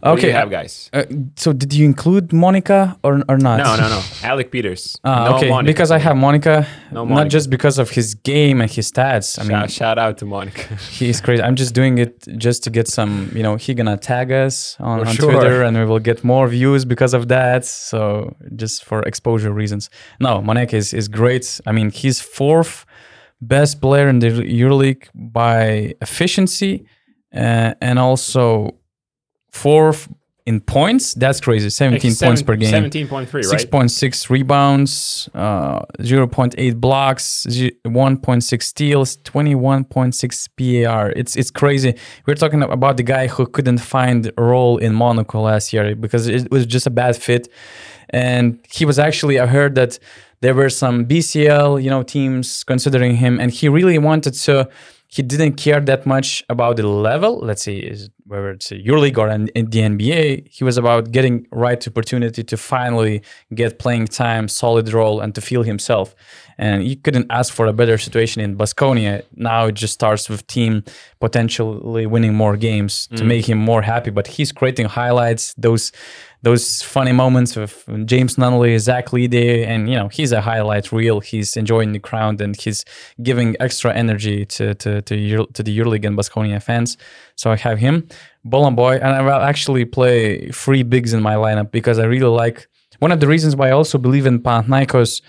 What Okay. have guys. Uh, so did you include Moneke or or not? No, no, no. Alec Peters. Ah, no okay. Moneke. Because I have Moneke, No Moneke, not just because of his game and his stats. I mean, shout, shout out to Moneke. he's crazy. I'm just doing it just to get some, you know, he gonna tag us on, on sure. Twitter and we will get more views because of that. So just for exposure reasons. No, Moneke is, is great. I mean, he's fourth best player in the EuroLeague by efficiency uh, and also fourth in points. That's crazy. 17 points per game. 17.3, right? 6.6 rebounds, uh, 0.8 blocks, 1.6 steals, 21.6 PAR. It's it's crazy. We're talking about the guy who couldn't find a role in Monaco last year because it was just a bad fit, and he was actually. I heard that there were some BCL, you know, teams considering him, and he really wanted to. He didn't care that much about the level. Let's say is whether it's a EuroLeague or in, in the NBA. He was about getting right opportunity to finally get playing time, solid role, and to feel himself. And you couldn't ask for a better situation in Baskonia. Now it just starts with team potentially winning more games to mm. make him more happy. But he's creating highlights. Those those funny moments with James Nunnally, Zach LeDay, and you know he's a highlight reel. He's enjoying the crowd and he's giving extra energy to to to, Euro, to the EuroLeague and Baskonia fans. So I have him, Bolomboy, and I will actually play three bigs in my lineup because I really like. One of the reasons why I also believe in Panathinaikos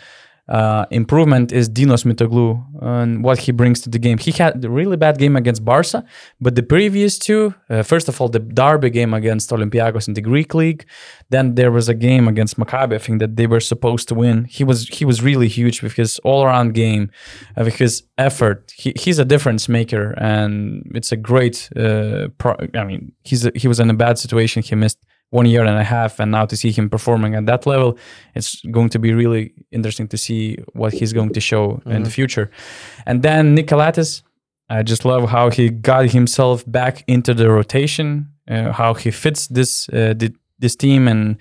uh, improvement is Dinos Mitoglou and what he brings to the game. He had a really bad game against Barca, but the previous two, uh, first of all, the Derby game against Olympiacos in the Greek league, then there was a game against Maccabi. I think that they were supposed to win. He was he was really huge with his all around game, uh, with his effort. He, he's a difference maker, and it's a great. Uh, pro- I mean, he's a, he was in a bad situation. He missed one year and a half and now to see him performing at that level it's going to be really interesting to see what he's going to show mm-hmm. in the future and then Nick Calathes, i just love how he got himself back into the rotation uh, how he fits this uh, this team and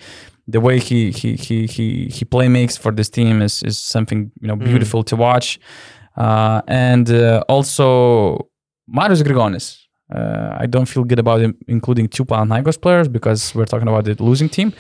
the way he he he he, he play makes for this team is is something you know mm. beautiful mm. to watch uh, and uh, also Marius Grigonis uh, I don't feel good about him including two Panathinaikos players because we're talking about the losing team.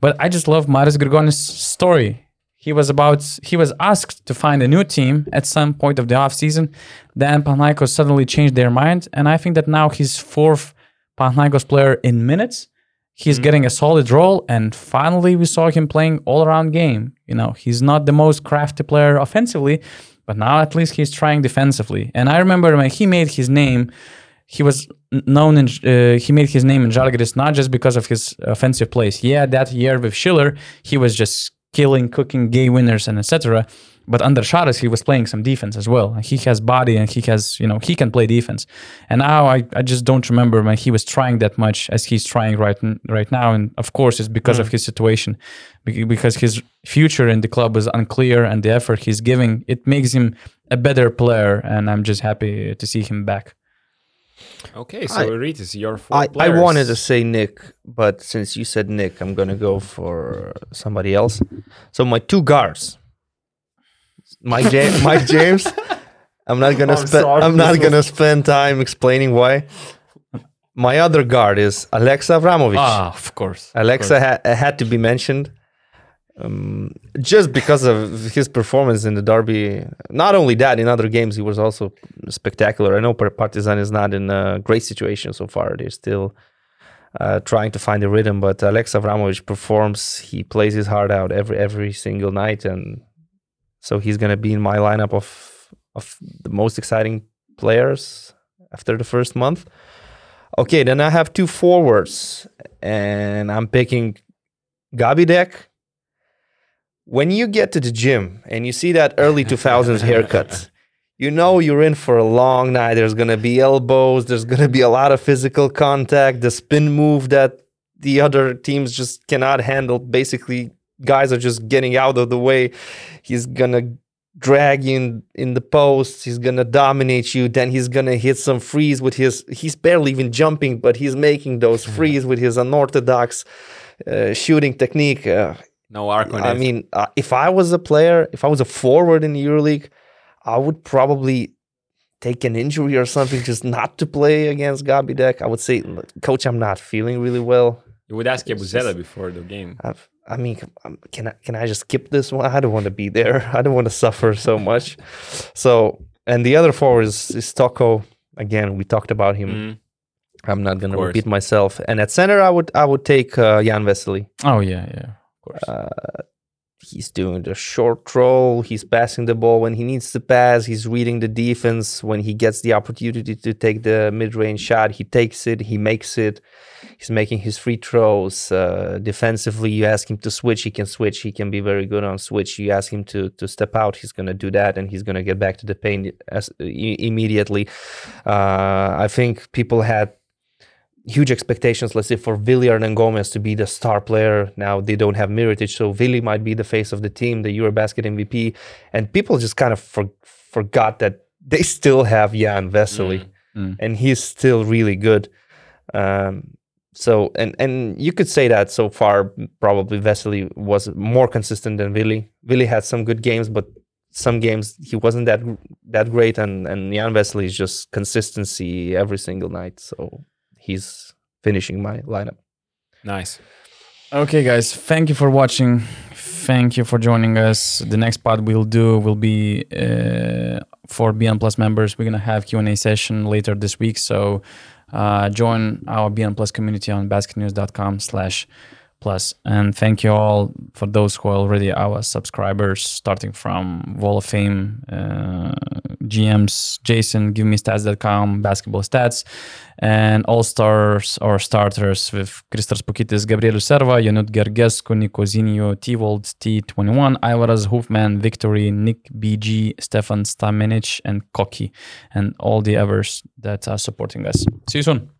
But I just love Marius Grigonis' story. He was about he was asked to find a new team at some point of the off season. Then Panathinaikos suddenly changed their mind, and I think that now he's fourth Panathinaikos player in minutes. He's mm-hmm. getting a solid role, and finally we saw him playing all around game. You know, he's not the most crafty player offensively, but now at least he's trying defensively. And I remember when he made his name he was known in uh, he made his name in Žalgiris not just because of his offensive plays. Yeah, that year with Schiller, he was just killing, cooking gay winners and etc. But under Šaras, he was playing some defense as well. He has body and he has, you know, he can play defense. And now I, I just don't remember when he was trying that much as he's trying right right now. And of course, it's because mm. of his situation, because his future in the club is unclear and the effort he's giving, it makes him a better player. And I'm just happy to see him back. Okay, so Rytis, your four I, I wanted to say Nick, but since you said Nick, I'm gonna go for somebody else. So my two guards, Mike James. Mike James. I'm not gonna spend. I'm not gonna spend time explaining why. My other guard is Aleksa Avramovic. Ah, of course. Aleksa of course. Ha- had to be mentioned um, just because of his performance in the derby. Not only that, in other games he was also spectacular. I know Partizan is not in a great situation so far; they're still uh, trying to find a rhythm. But Alex Avramovic performs; he plays his heart out every every single night, and so he's going to be in my lineup of of the most exciting players after the first month. Okay, then I have two forwards, and I'm picking Gabi Deck when you get to the gym and you see that early 2000s haircut, you know you're in for a long night. There's going to be elbows, there's going to be a lot of physical contact, the spin move that the other teams just cannot handle. Basically, guys are just getting out of the way. He's going to drag you in, in the post. He's going to dominate you. Then he's going to hit some freeze with his, he's barely even jumping, but he's making those freeze with his unorthodox uh, shooting technique. Uh, no arc on I it. mean, uh, if I was a player, if I was a forward in the EuroLeague, I would probably take an injury or something just not to play against Gabi Deck. I would say, coach, I'm not feeling really well. You would ask Yabusele before the game. I've, i mean, um, can I can I just skip this one? I don't want to be there. I don't want to suffer so much. So, and the other forward is, is Toko. Again, we talked about him. Mm. I'm not going to repeat myself. And at center, I would I would take uh, Jan Vesely. Oh yeah, yeah course. Uh, he's doing the short roll. He's passing the ball when he needs to pass. He's reading the defense. When he gets the opportunity to take the mid-range shot, he takes it. He makes it. He's making his free throws. Uh, defensively, you ask him to switch, he can switch. He can be very good on switch. You ask him to to step out, he's gonna do that, and he's gonna get back to the paint as, immediately. Uh, I think people had huge expectations, let's say, for Willy Hernangomez to be the star player. Now they don't have Mirotic, so Willy might be the face of the team, the Eurobasket MVP. And people just kind of for, forgot that they still have Jan Vesely, mm, mm. and he's still really good. Um, so and and you could say that so far probably Vesely was more consistent than Willy. Willy had some good games, but some games he wasn't that that great, and and Jan Vesely is just consistency every single night. So he's finishing my lineup. Nice. Okay, guys, thank you for watching. Thank you for joining us. The next pod we'll do will be uh, for BN Plus members. We're gonna have Q and A session later this week, so uh, join our BN Plus community on basketnews.com/slash plus. And thank you all for those who are already our subscribers, starting from Wall of Fame, uh, GMs, Jason, GiveMeStats.com, Basketball Stats, and All Stars or starters with Kristas Pukitis, Gabrielius Serva, Janut Gergescu, Nico Zinio, T-Wold, T21, Ivaras, Hoofman, Victory, Nick BG, Stefan Stamenic, and Koki, and all the others that are supporting us. See you soon.